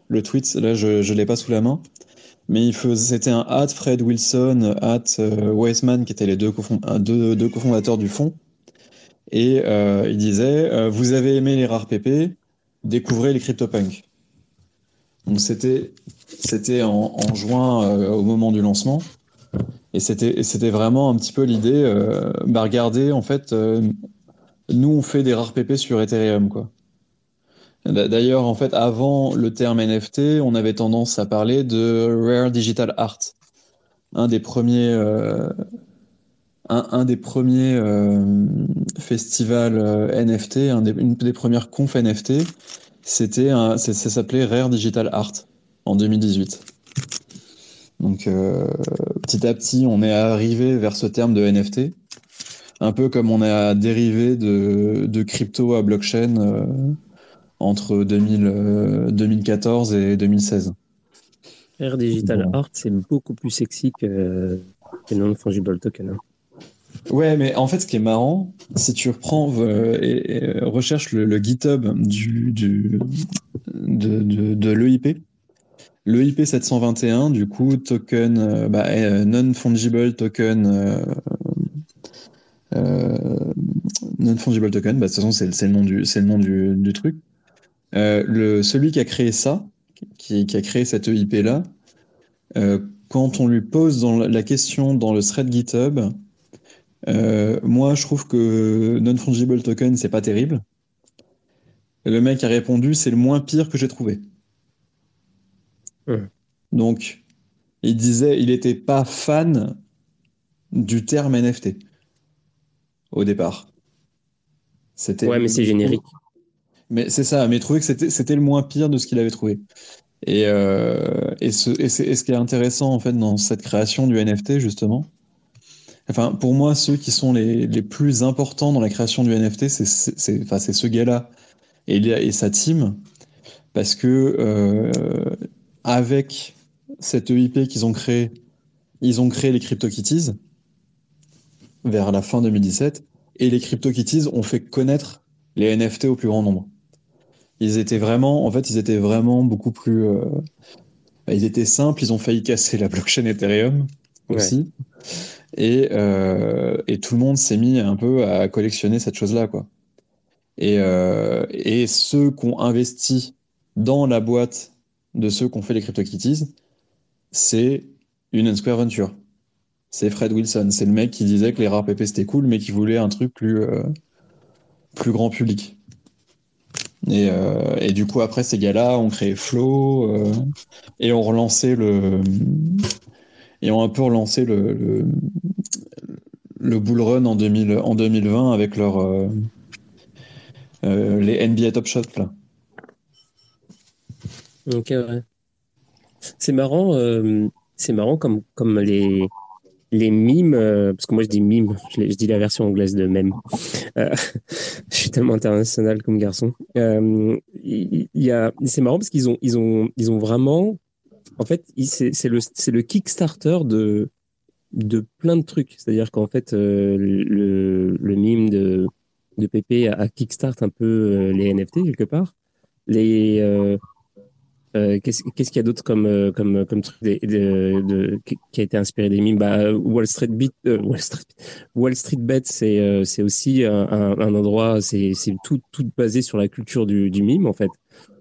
C: le tweet, là je ne l'ai pas sous la main, mais c'était un at Fred Wilson, at euh, Weissman, qui étaient les deux, cofondateurs du fonds, et il disait, vous avez aimé les rares PP, découvrez les CryptoPunks. Donc c'était en, juin euh, au moment du lancement et c'était vraiment un petit peu l'idée euh, bah regardez en fait euh, nous on fait des rares PP sur Ethereum quoi. D'ailleurs en fait avant le terme NFT, on avait tendance à parler de rare digital art. Un des premiers des premiers festivals NFT, une des premières confs NFT, c'était ça s'appelait Rare Digital Art en 2018. Donc euh, petit à petit, on est arrivé vers ce terme de NFT, un peu comme on a dérivé de crypto à blockchain entre 2014 euh, et 2016.
A: Rare Digital Art, c'est beaucoup plus sexy que, que non-fungible token. Hein.
C: Ouais, mais en fait, ce qui est marrant, si tu reprends euh, et, euh, recherches le, GitHub du, du de, de, de l'EIP, l'EIP 721, du coup, token, euh, bah, non-fungible token, non-fungible token, bah, de toute façon, c'est le nom du, le nom du, du truc. Le, celui qui a créé ça, qui, qui a créé cette EIP là, quand on lui pose dans la question dans le thread GitHub, euh, moi je trouve que non-fungible token c'est pas terrible. le mec a répondu c'est le moins pire que j'ai trouvé. Donc il disait il n'était pas fan du terme NFT au départ.
A: C'était ouais, mais c'est générique.
C: Mais c'est ça, mais il trouvait que c'était le moins pire de ce qu'il avait trouvé. Et, euh, et, ce, et, ce qui est intéressant en fait dans cette création du NFT justement, enfin pour moi ceux qui sont les, les plus importants dans la création du NFT, c'est enfin, ce gars-là et, et, sa team, parce que euh, avec cette EIP qu'ils ont créé, ils ont créé les CryptoKitties vers la fin 2017, et les CryptoKitties ont fait connaître les NFT au plus grand nombre ils étaient vraiment, en fait, ils étaient vraiment beaucoup plus. Euh, bah, ils étaient simples, ils ont failli casser la blockchain Ethereum aussi. Et, euh, et, tout le monde s'est mis un peu à collectionner cette chose-là, quoi. Et, euh, et ceux qui ont investi dans la boîte de ceux qui ont fait les CryptoKitties, c'est une Square Venture. C'est Fred Wilson. C'est le mec qui disait que les rares PP c'était cool, mais qui voulait un truc plus, plus grand public. Euh, et, du coup, après ces gars-là, on créé Flow euh, et on relancé le. Et on a un peu relancé le, le, bull run en, 2000, en 2020 avec leur, euh, les NBA Top Shot. Là.
A: Ok, ouais. C'est marrant, c'est marrant comme, comme les, les mimes, euh, parce que moi je dis mime, je, dis la version anglaise de mème. Euh, je suis tellement international comme garçon. Euh, il y, a, c'est marrant parce qu'ils ont, ils ont, ils ont vraiment, en fait, c'est le, c'est le Kickstarter de, de plein de trucs. C'est-à-dire qu'en fait, le, le mime de, de Pépé a, kickstart un peu les NFT quelque part. Les, euh, qu'est-ce qu'il y a d'autre comme, euh, comme, comme truc de, de, qui a été inspiré des mimes? Bah, Wall Street Beat, euh, Wall Street, Wall Street Bet, c'est c'est aussi un, un endroit, c'est tout, tout basé sur la culture du, du mime en fait.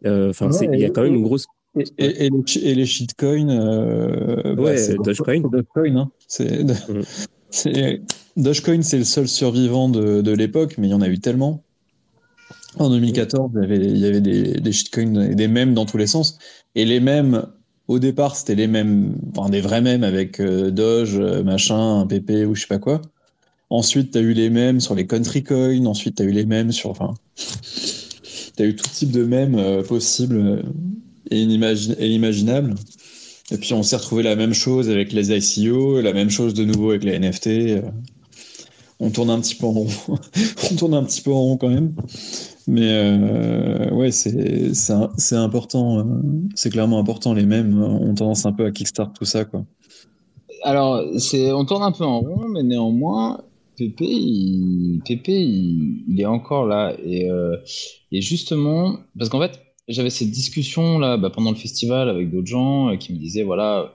A: Enfin, il y a quand même une grosse.
C: Et, et, les, et les shitcoins.
A: Bah, ouais, Dogecoin.
C: Dogecoin, hein. C'est. Mm. Dogecoin, c'est le seul survivant de, de l'époque, mais il y en a eu tellement. En 2014, il y avait, des, shitcoins, des mèmes dans tous les sens. Et les mèmes, au départ, c'était les mêmes, enfin des vrais mèmes avec euh, Doge, euh, machin, PP ou je sais pas quoi. Ensuite, tu as eu les mèmes sur les country coins. Ensuite, tu as eu les mèmes sur. Enfin, tu as eu tout type de mèmes euh, possibles et, et inimaginables. Et puis, on s'est retrouvé la même chose avec les ICO, la même chose de nouveau avec les NFT. On tourne un petit peu en rond. on tourne un petit peu en rond quand même. Mais euh, ouais, c'est important. Euh, c'est clairement important. Les mêmes ont tendance un peu à kickstart tout ça. Quoi.
B: Alors, on tourne un peu en rond, mais néanmoins, Pépé, il, il, est encore là. Et, euh, et justement, parce qu'en fait, j'avais cette discussion là bah, pendant le festival avec d'autres gens qui me disaient voilà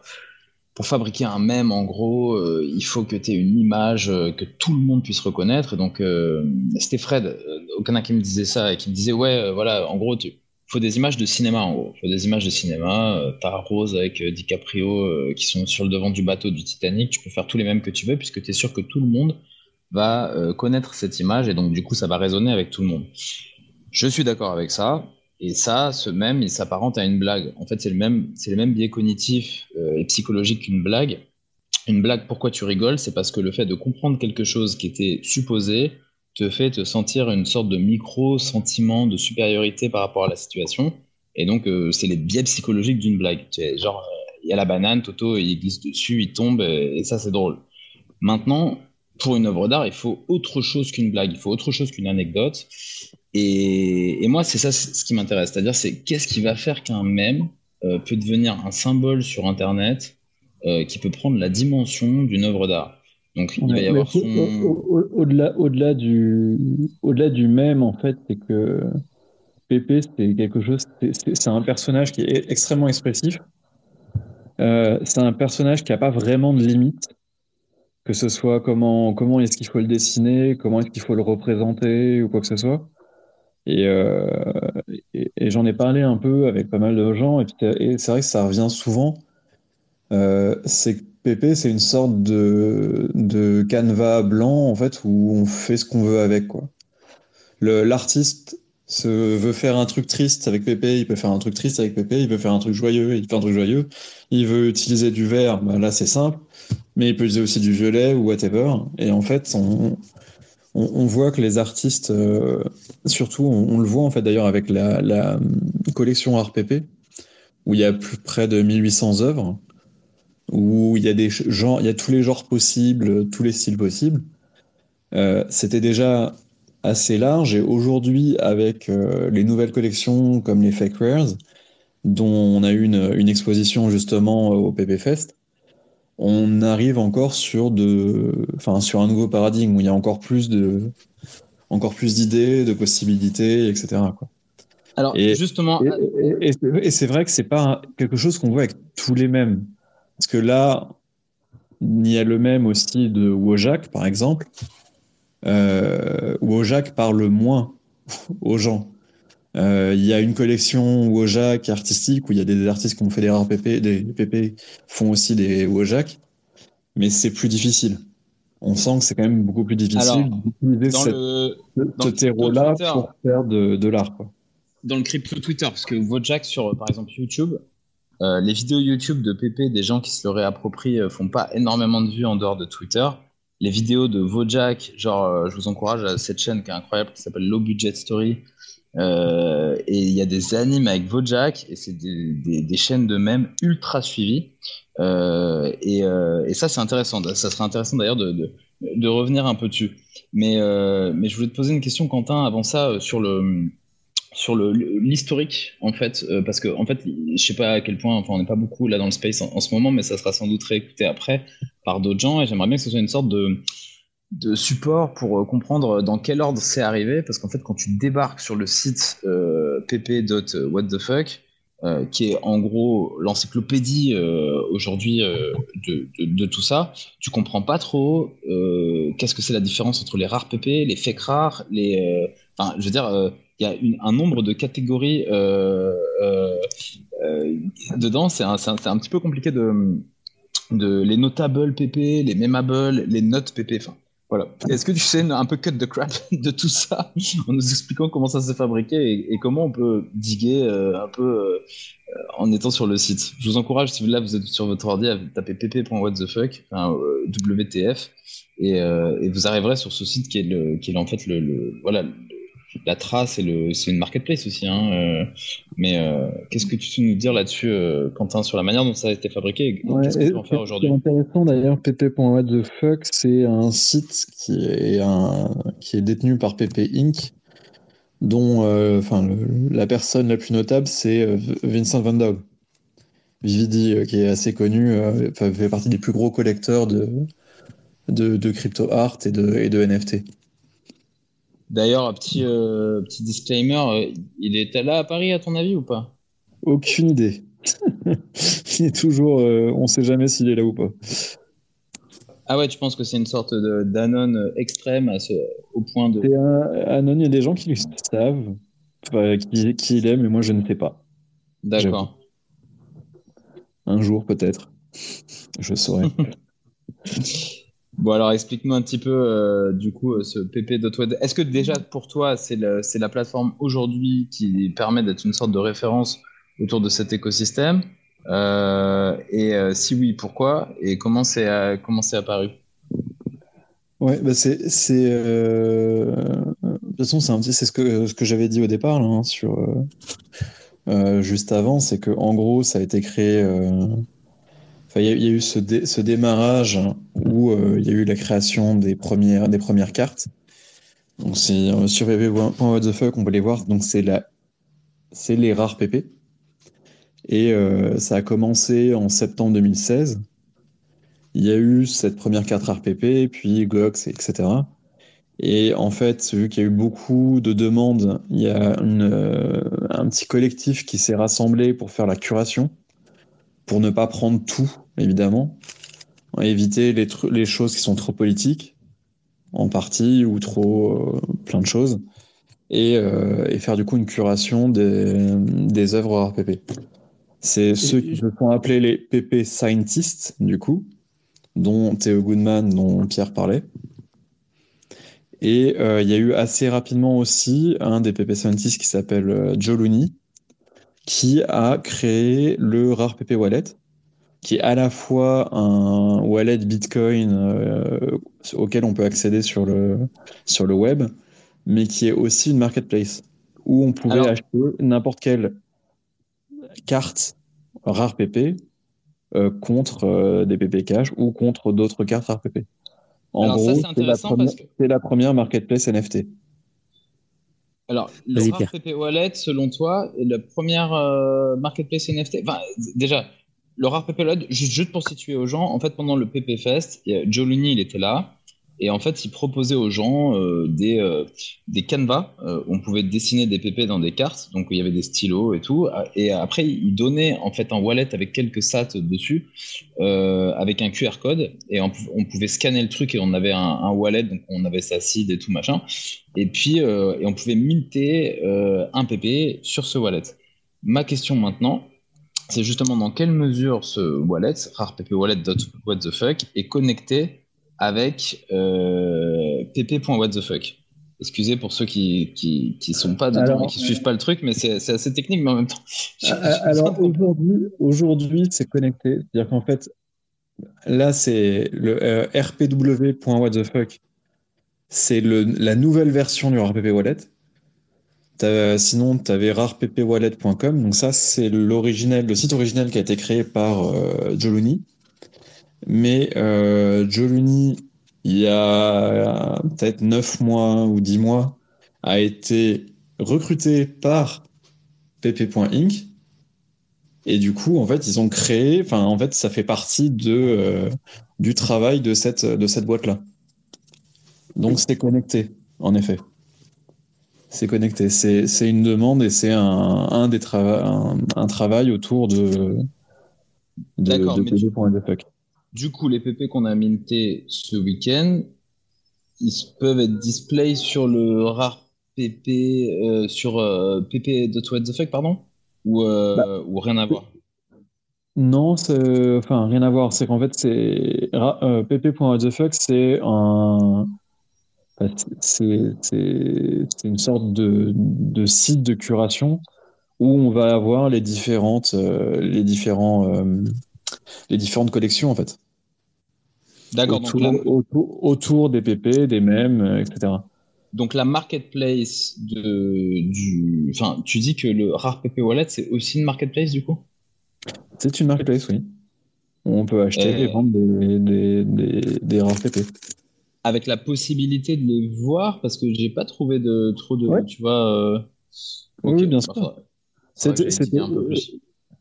B: pour fabriquer un mème, en gros, euh, il faut que tu aies une image euh, que tout le monde puisse reconnaître. Donc, euh, c'était Fred, aucun qui me disait ça, et qui me disait, ouais, voilà, en gros, il faut des images de cinéma, en gros. Faut des images de cinéma. T'as Rose avec DiCaprio qui sont sur le devant du bateau du Titanic. Tu peux faire tous les mêmes que tu veux, puisque tu es sûr que tout le monde va connaître cette image, et donc, du coup, ça va résonner avec tout le monde. Je suis d'accord avec ça. Et ça, ce même, il s'apparente à une blague. En fait, c'est le même, c'est le même biais cognitif euh, et psychologique qu'une blague. Une blague, pourquoi tu rigoles? C'est parce que le fait de comprendre quelque chose qui était supposé te fait te sentir une sorte de micro-sentiment de supériorité par rapport à la situation. Et donc, euh, c'est les biais psychologiques d'une blague. Tu genre, euh, il y a la banane, Toto, il glisse dessus, il tombe, et ça, c'est drôle. Maintenant, pour une œuvre d'art, il faut autre chose qu'une blague, il faut autre chose qu'une anecdote. Et, moi, c'est ça ce qui m'intéresse. C'est-à-dire, c'est qu'est-ce qui va faire qu'un mème euh, peut devenir un symbole sur Internet euh, qui peut prendre la dimension d'une œuvre d'art. Donc, il va y avoir
C: Au-delà au -delà du, au du mème, en fait, c'est que Pépé, c'est quelque chose... C'est un personnage qui est extrêmement expressif. Euh, c'est un personnage qui n'a pas vraiment de limite que ce soit comment, comment est-ce qu'il faut le dessiner, comment est-ce qu'il faut le représenter ou quoi que ce soit. Euh, et, j'en ai parlé un peu avec pas mal de gens, et, c'est vrai que ça revient souvent. euh, c'est que PP, c'est une sorte de, de canevas blanc, en fait, où on fait ce qu'on veut avec, quoi. L'artiste se veut faire un truc triste avec PP, il peut faire un truc triste avec PP, il veut faire un truc joyeux, il fait un truc joyeux. Il veut utiliser du vert, bah là c'est simple, mais il peut utiliser aussi du violet ou whatever. Et en fait, on, on, voit que les artistes, euh, surtout, on, le voit en fait d'ailleurs avec la, la collection Art PP, où il y a plus près de 1800 œuvres, où il y a des il y a tous les genres possibles, tous les styles possibles. Euh, C'était déjà assez large et aujourd'hui avec euh, les nouvelles collections comme les Fake Rares dont on a eu une, une exposition justement au PP Fest on arrive encore sur de enfin sur un nouveau paradigme où il y a encore plus de encore plus d'idées de possibilités etc quoi.
B: alors et, justement
C: et, et, et c'est vrai que c'est pas quelque chose qu'on voit avec tous les mêmes parce que là il y a le même aussi de Wojak par exemple euh, Wojak parle moins aux gens. Euh, il y a une collection Wojak artistique où il y a des artistes qui ont fait des rares PP, des PP font aussi des Wojak, mais c'est plus difficile. On sent que c'est quand même beaucoup plus difficile d'utiliser ce terreau-là pour faire de, de l'art.
B: Dans le crypto Twitter, parce que Wojak sur par exemple YouTube, euh, les vidéos YouTube de PP, des gens qui se le réapproprient, euh, font pas énormément de vues en dehors de Twitter les vidéos de Vojak, genre, euh, je vous encourage à cette chaîne qui est incroyable, qui s'appelle Low Budget Story. Euh, et il y a des animes avec Vojak, et c'est des, des, chaînes de même ultra suivies. Euh, et, euh, et, ça, c'est intéressant. Ça serait intéressant d'ailleurs de, de, revenir un peu dessus. Mais, mais je voulais te poser une question, Quentin, avant ça, sur le sur l'historique en fait parce que en fait je sais pas à quel point enfin on n'est pas beaucoup là dans le space en, en, ce moment mais ça sera sans doute réécouté après par d'autres gens et j'aimerais bien que ce soit une sorte de de support pour euh, comprendre dans quel ordre c'est arrivé parce qu'en fait quand tu débarques sur le site euh, pp.whatthefuck euh, qui est en gros l'encyclopédie euh, aujourd'hui euh, de, de, tout ça, tu comprends pas trop qu'est-ce que c'est la différence entre les rares PP, les fake rares, les, enfin, je veux dire, il y a un nombre de catégories dedans. C'est un, un, un, petit peu compliqué de, de les notables PP, les memables, les notes PP. Enfin, voilà. Est-ce que tu sais un peu cut the crap de tout ça en nous expliquant comment ça s'est fabriqué et, comment on peut diguer un peu en étant sur le site? Je vous encourage, si là vous êtes sur votre ordi, à taper pp.whatthefuck, enfin, WTF, et, et, vous arriverez sur ce site qui est, le, qui est en fait le, le voilà, la trace et le c'est une marketplace aussi hein, euh, mais euh, qu'est-ce que tu peux nous dire là-dessus euh, Quentin sur la manière dont ça a été fabriqué
C: ouais, qu'est-ce que tu en faire aujourd'hui? c'est intéressant d'ailleurs pp.what the fuck c'est un site qui est un qui est détenu par pp inc dont enfin la personne la plus notable c'est Vincent Van Dau Vividi qui est assez connu fait partie des plus gros collecteurs de de, de crypto art et de, et de NFT
B: D'ailleurs, petit, euh, petit disclaimer, euh, il était là à Paris, à ton avis, ou pas?
C: Aucune idée. il est toujours. Euh, on ne sait jamais s'il est là ou pas.
B: Ah ouais, tu penses que c'est une sorte d'anon extrême à ce, au point de.
C: Anon, il y a des gens qui le savent, enfin, qui, qui il est, mais moi je ne sais pas.
B: D'accord.
C: Un jour peut-être. Je saurai.
B: Bon, alors explique-nous un petit peu, euh, du coup, euh, ce pp.web. Est-ce que déjà pour toi, c'est la plateforme aujourd'hui qui permet d'être une sorte de référence autour de cet écosystème? Euh, Et si oui, pourquoi? Et comment c'est apparu?
C: Ouais, bah c'est. De toute façon, c'est ce que, ce que j'avais dit au départ, là, hein, sur, juste avant, c'est que en gros, ça a été créé Enfin, il y, a eu ce, dé, ce démarrage où euh, il y a eu la création des premières, cartes. Donc, c'est euh, sur www.whatthefuck, on peut les voir. Donc, c'est les rares PP. Et euh, ça a commencé en septembre 2016. Il y a eu cette première carte rare PP, puis Gox, etc. Et en fait, vu qu'il y a eu beaucoup de demandes, il y a euh, un petit collectif qui s'est rassemblé pour faire la curation pour ne pas prendre tout, évidemment, éviter les, les choses qui sont trop politiques, en partie, ou trop euh, plein de choses, et, euh, et, faire du coup une curation des, des œuvres RPP. C'est ceux qui se font appeler les PP Scientists, du coup, dont Theo Goodman, dont Pierre parlait. Et euh, il y a eu assez rapidement aussi un des PP Scientists qui s'appelle Joe Looney, qui a créé le Rare PP Wallet, qui est à la fois un wallet Bitcoin euh, auquel on peut accéder sur le, sur le web, mais qui est aussi une marketplace où on pouvait
B: Alors-
C: acheter n'importe quelle carte rare PP euh, contre euh, des PP cash ou contre d'autres cartes rare PP. En
B: Alors ça,
C: gros,
B: c'est
C: la, première-
B: parce que
C: c'est la première marketplace NFT.
B: Alors, le. PP Wallet, selon toi, est la première euh, marketplace NFT. Enfin, déjà, le Rare PP Wallet, juste, juste pour situer aux gens, en fait, pendant le PP Fest, Joe Looney, il était là. Et en fait, il proposait aux gens euh, des, euh, des canevas. euh, on pouvait dessiner des PP dans des cartes. Donc, il y avait des stylos et tout. Et après, il donnait en fait un wallet avec quelques sats dessus, euh, avec un QR code. Et on, pou- on pouvait scanner le truc et on avait un, wallet. Donc, on avait sa seed et tout machin. Et puis, et on pouvait minter un PP sur ce wallet. Ma question maintenant, c'est justement dans quelle mesure ce wallet, rareppwallet.what the fuck, est connecté avec euh, pp.whatthefuck. Excusez pour ceux qui, qui, qui sont pas dedans
C: Alors,
B: et qui suivent pas le truc, mais c'est c'est assez technique, mais en même temps.
C: Euh, Alors aujourd'hui, aujourd'hui, c'est connecté. C'est-à-dire qu'en fait, là, c'est le euh, rpw.whatthefuck. C'est le- la nouvelle version du RPP Wallet. T'as- sinon, tu avais rareppwallet.com. Donc ça, c'est le site originel qui a été créé par euh, Looney. Mais euh, Joe il y a peut-être 9 mois ou 10 mois, a été recruté par pp.inc. Et du coup, en fait, ils ont créé, enfin, en fait, ça fait partie de, euh, du travail de cette, de cette boîte-là. Donc, c'est connecté, en effet. C'est connecté. C'est, une demande et c'est un, un des trava- un, un travail autour de, de, de
B: mais tu-
C: pp.indeffuck.
B: Du coup, les PP qu'on a mintés ce week-end, ils peuvent être display sur le rare PP, euh, sur euh, pp.whatthefuck, pardon? Ou, euh,
C: Bah,
B: ou rien à voir?
C: Non, c'est, enfin, rien à voir. C'est qu'en fait, c'est, ra- euh, pp.whatthefuck, c'est un, c'est, une sorte de, de site de curation où on va avoir les différentes, les différents, les différentes collections, en fait.
B: D'accord, donc
C: Autour,
B: la,
C: autour, autour des PP, des mèmes, euh, etc.
B: donc la marketplace de, du, enfin, tu dis que le rare PP Wallet, c'est aussi une marketplace du coup?
C: C'est une marketplace, oui. On peut acheter
B: Et-
C: et vendre des, des, des, des rares PP.
B: Avec la possibilité de les voir, parce que j'ai pas trouvé de trop de,
C: Ouais.
B: tu vois, euh,
C: Oui, bien
B: bah,
C: sûr.
B: que
C: C'était,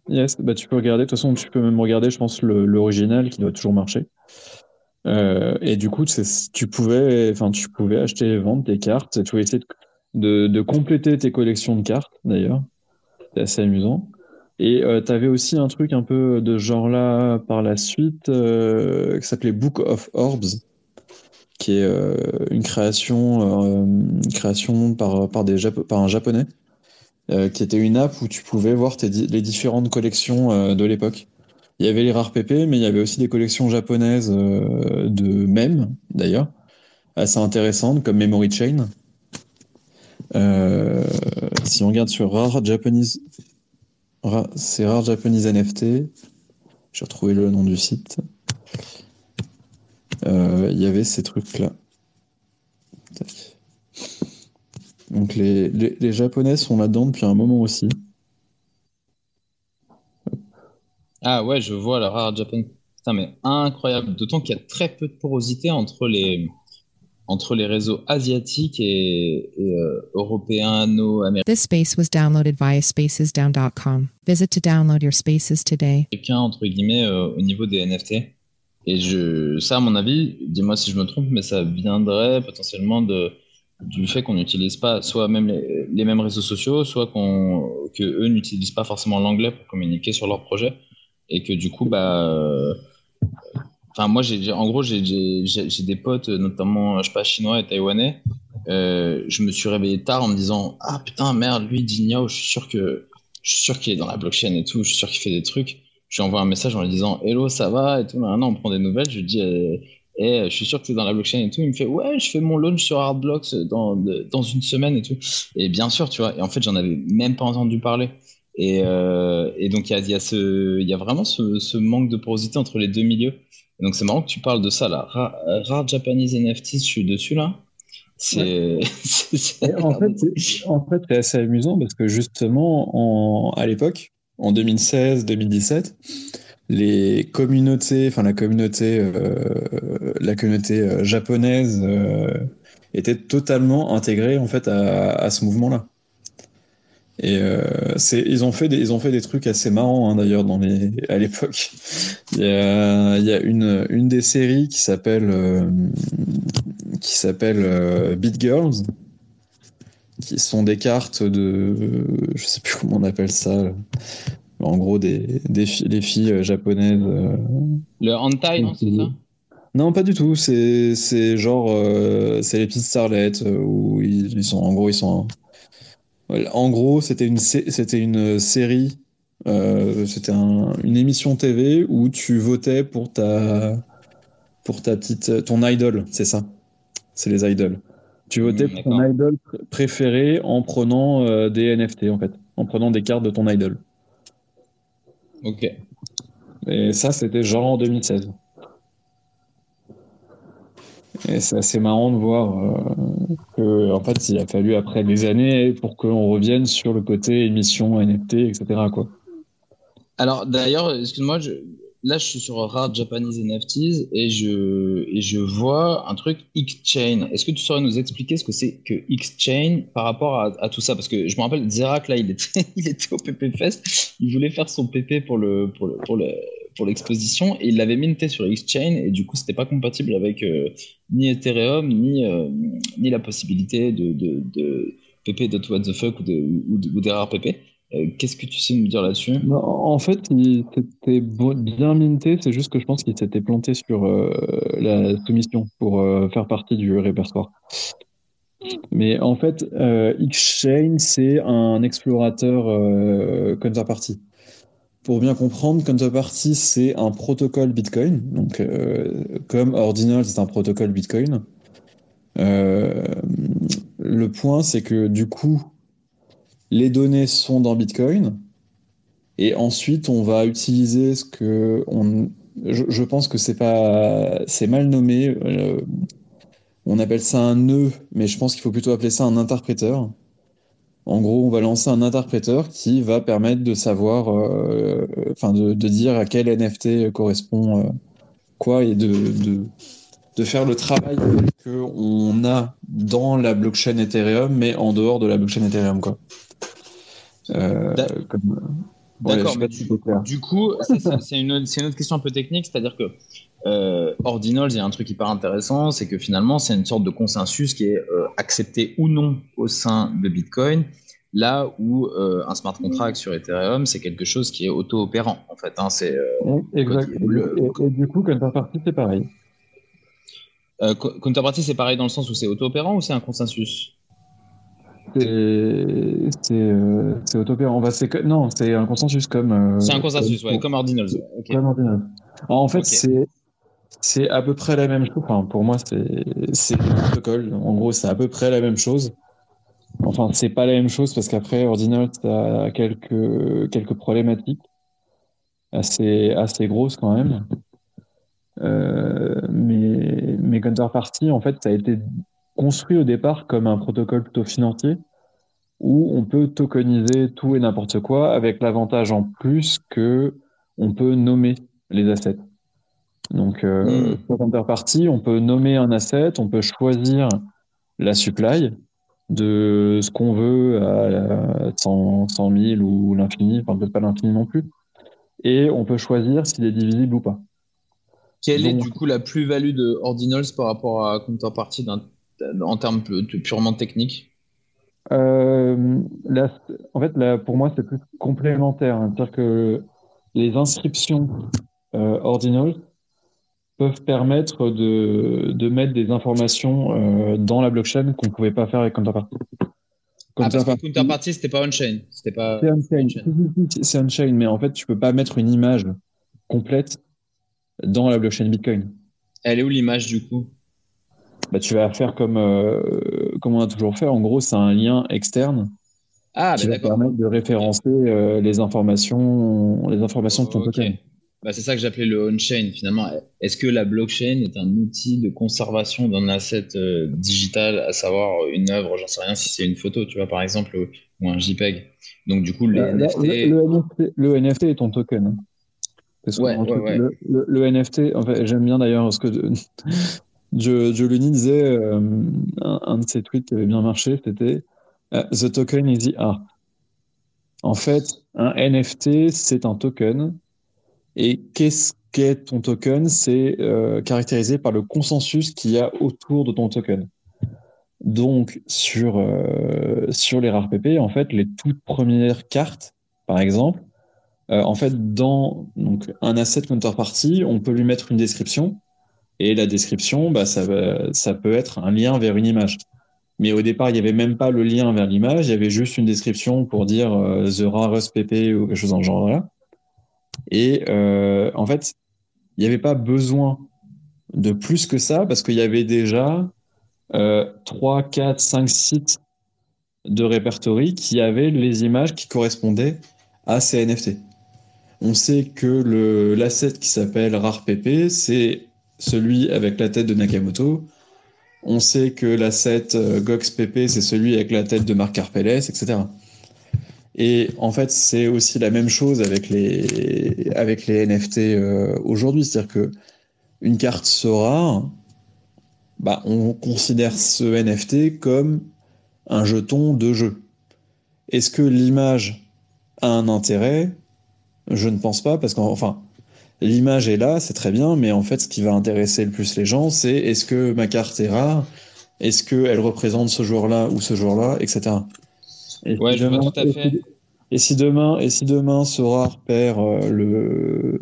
C: c'était. Yes, bah tu peux regarder. De toute façon, tu peux même regarder, je pense, l'original qui doit toujours marcher. Euh, et du coup, tu pouvais, enfin, tu pouvais acheter et vendre tes cartes. et Tu pouvais essayer de, compléter tes collections de cartes, d'ailleurs. C'est assez amusant. Et tu avais aussi un truc un peu de ce genre-là par la suite, euh, qui s'appelait Book of Orbs, qui est euh, une création, euh, création par, des par un japonais, euh, qui était une app où tu pouvais voir les différentes collections euh, de l'époque. Il y avait les rares PP, mais il y avait aussi des collections japonaises euh, de mèmes, d'ailleurs, assez intéressantes, comme Memory Chain. Si on regarde sur Rare Japanese, Ra- c'est Rare Japanese NFT. J'ai retrouvé le nom du site. Il y avait ces trucs-là. Donc les, les, les Japonais sont là-dedans depuis un moment aussi.
B: Ah ouais, je vois le rare Japan. Putain, mais incroyable. D'autant qu'il y a très peu de porosité entre les, entre les réseaux asiatiques et, et euh, européano-américains
D: This space was downloaded via spacesdown.com. Visit to download your spaces today.
B: entre guillemets euh, au niveau des NFT. Et je, ça, à mon avis, dis-moi si je me trompe, mais ça viendrait potentiellement de, du fait qu'on n'utilise pas soit même les, mêmes réseaux sociaux, soit qu'on, que eux n'utilisent pas forcément l'anglais pour communiquer sur leur projet, et que du coup, bah, euh, enfin moi, en gros, j'ai, des potes, notamment, je sais pas, chinois et taïwanais. Euh, je me suis réveillé tard en me disant, ah putain, merde, lui, Jinyao, je suis sûr que je suis sûr qu'il est dans la blockchain et tout, je suis sûr qu'il fait des trucs. Je lui envoie un message en lui disant Hello, ça va et tout. Maintenant, on prend des nouvelles. Je lui dis eh, je suis sûr que tu es dans la blockchain et tout. Il me fait Ouais, je fais mon launch sur Hardblocks dans, dans une semaine et tout. Et bien sûr, tu vois. Et en fait, j'en avais même pas entendu parler. Et, euh, et donc, il y a, y, a y a vraiment ce, ce, manque de porosité entre les deux milieux. donc, c'est marrant que tu parles de ça là. Rare, Japanese NFTs, je suis dessus là. C'est.
C: en fait, en fait, c'est assez amusant parce que justement, en, à l'époque, en 2016-2017, les communautés, enfin la communauté, euh, la communauté euh, japonaise euh, était totalement intégrée en fait à, ce mouvement-là. Et c'est, ils ont fait des, ils ont fait des trucs assez marrants hein, d'ailleurs dans les, à l'époque. Il y a, il y a une, une des séries qui s'appelle, qui s'appelle Beat Girls, qui sont des cartes de, je sais plus comment on appelle ça en gros des, des filles euh, japonaises. Euh,
B: le hentai, non, c'est ça?
C: Non, pas du tout. C'est, genre, euh, c'est les petites starlettes où ils, sont, en gros, ils sont. En gros, c'était une, c'était une série, c'était une émission TV où tu votais pour ta, pour ta petite, ton idol, c'est ça? C'est les idols. Tu hmm, votais pour ton idol préféré en prenant des NFT en fait, en prenant des cartes de ton idol.
B: Ok.
C: Et ça, c'était genre en 2016. Et c'est assez marrant de voir euh, que, en fait, il a fallu après des années pour qu'on revienne sur le côté émission NFT, etc.
B: Alors, d'ailleurs, excuse-moi, je, là, je suis sur Rare Japanese NFTs et je, je vois un truc X-Chain. Est-ce que tu saurais nous expliquer ce que c'est que X-Chain par rapport à, tout ça? Parce que je me rappelle, Zerak, là, il était, il était au PP Fest. Il voulait faire son PP pour le, pour le, pour le, pour l'exposition et il l'avait minté sur X-Chain et du coup, c'était pas compatible avec euh, ni Ethereum ni, euh, ni la possibilité de, de, de PP.what the fuck ou, de, ou des rares PP. Euh, qu'est-ce que tu sais nous dire là-dessus?
C: En fait, il s'était bien minté, c'est juste que je pense qu'il s'était planté sur euh, la soumission pour euh, faire partie du répertoire. Mais en fait, Xchain, c'est un explorateur counterparty. Pour bien comprendre, counterparty, c'est un protocole Bitcoin. Donc, comme Ordinal, c'est un protocole Bitcoin. le point, c'est que du coup, les données sont dans Bitcoin. Et ensuite, on va utiliser ce que je, pense que c'est pas, c'est mal nommé. Euh, on appelle ça un nœud, mais je pense qu'il faut plutôt appeler ça un interpréteur. En gros, on va lancer un interpréteur qui va permettre de savoir, euh, enfin, de, dire à quel NFT correspond euh, quoi et de, de, de, faire le travail qu'on a dans la blockchain Ethereum, mais en dehors de la blockchain Ethereum, quoi.
B: Euh, D'accord, du, coup, c'est une, une, autre question un peu technique, c'est-à-dire que euh, Ordinals, il y a un truc hyper intéressant, c'est que finalement, c'est une sorte de consensus qui est euh, accepté ou non au sein de Bitcoin, là où euh, un smart contract sur Ethereum, c'est quelque chose qui est auto-opérant, en fait. Hein, c'est,
C: exact. et, du coup, Counterparty, c'est pareil.
B: Counterparty, c'est pareil dans le sens où c'est auto-opérant ou c'est un consensus?
C: C'est euh. Bah, non, c'est un consensus comme. Euh,
B: c'est un consensus, ouais, comme Ordinals.
C: Comme Ordinals. En fait, c'est c'est à peu près la même chose. Enfin, pour moi, c'est le protocole. En gros, c'est à peu près la même chose. Enfin, c'est pas la même chose parce qu'après, Ordinals a quelques, quelques problématiques assez, assez grosses quand même. Euh, mais, mais Counterparty, en fait, ça a été construit au départ comme un protocole plutôt financier où on peut tokeniser tout et n'importe quoi avec l'avantage en plus que on peut nommer les assets. Donc, euh, mmh. counterpartie, on peut nommer un asset, on peut choisir la supply de ce qu'on veut à 100, 100 000 ou l'infini, enfin peut-être pas l'infini non plus. Et on peut choisir s'il est divisible ou pas.
B: Quelle est du coup la plus-value de Ordinals par rapport à Counterparty d'un en termes purement techniques
C: euh, En fait, là, pour moi, c'est plus complémentaire. Hein. C'est-à-dire que les inscriptions euh, ordinales peuvent permettre de, de, mettre des informations euh, dans la blockchain qu'on ne pouvait pas faire avec Counterparty.
B: Ah, parce que counterparty, c'était pas on-chain. C'était pas.
C: C'est on-chain. C'est on-chain, mais en fait, tu peux pas mettre une image complète dans la blockchain Bitcoin.
B: Elle est où l'image du coup?
C: Bah, Tu vas faire comme, euh, comme on a toujours fait. En gros, c'est un lien externe
B: ah,
C: qui
B: bah,
C: va permettre de référencer euh, les informations, les informations de ton token.
B: Bah, c'est ça que j'appelais le on-chain finalement. Est-ce que la blockchain est un outil de conservation d'un asset euh, digital, à savoir une œuvre, j'en sais rien si c'est une photo, tu vois, par exemple, ou un JPEG? Donc du coup, les
C: NFT... Le, NFT... est ton token.
B: Ouais, ouais, ouais.
C: Le, NFT, en fait, j'aime bien d'ailleurs ce que Joe, Joe disait, euh, un, de ses tweets qui avait bien marché, c'était euh, The token is the art. En fait, un NFT, c'est un token et qu'est-ce qu'est ton token? C'est euh, caractérisé par le consensus qu'il y a autour de ton token. Donc, sur, sur les rares PP, en fait, les toutes premières cartes, par exemple, en fait, dans donc, un asset counterparty, on peut lui mettre une description. Et la description, bah, ça, peut être un lien vers une image. Mais au départ, il n'y avait même pas le lien vers l'image, il y avait juste une description pour dire The Rarest PP ou quelque chose dans le genre-là. Et euh, en fait, il n'y avait pas besoin de plus que ça parce qu'il y avait déjà euh, 3, 4, 5 sites de répertorie qui avaient les images qui correspondaient à ces NFT. On sait que l'asset qui s'appelle RarePP, c'est celui avec la tête de Nakamoto. On sait que l'asset euh, GoxPP, c'est celui avec la tête de Marc Carpeles, etc. Et en fait, c'est aussi la même chose avec les, avec les NFT euh, aujourd'hui. C'est-à-dire que une carte Sora, bah, on considère ce NFT comme un jeton de jeu. Est-ce que l'image a un intérêt? Je ne pense pas, parce qu'enfin, l'image est là, c'est très bien, mais en fait, ce qui va intéresser le plus les gens, c'est est-ce que ma carte est rare Est-ce qu'elle représente ce jour-là ou ce jour-là, etc.
B: Et ouais, je vois tout à fait.
C: Et si demain, et si demain Sora perd euh, le,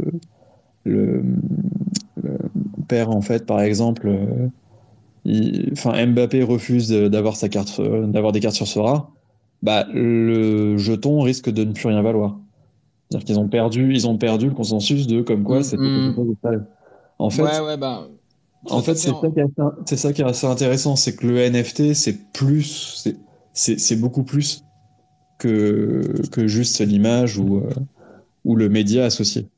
C: le, perd en fait, par exemple, euh, enfin Mbappé refuse d'avoir sa carte, euh, d'avoir des cartes sur Sora, bah le jeton risque de ne plus rien valoir. C'est-à-dire qu'ils ont perdu, ils ont perdu le consensus de comme quoi c'était mm -hmm. En fait,
B: ouais, ouais, bah,
C: en fait, c'est ça, ça, qui est assez intéressant, c'est que le NFT, c'est plus, c'est beaucoup plus que, que juste l'image ou, euh, ou le média associé.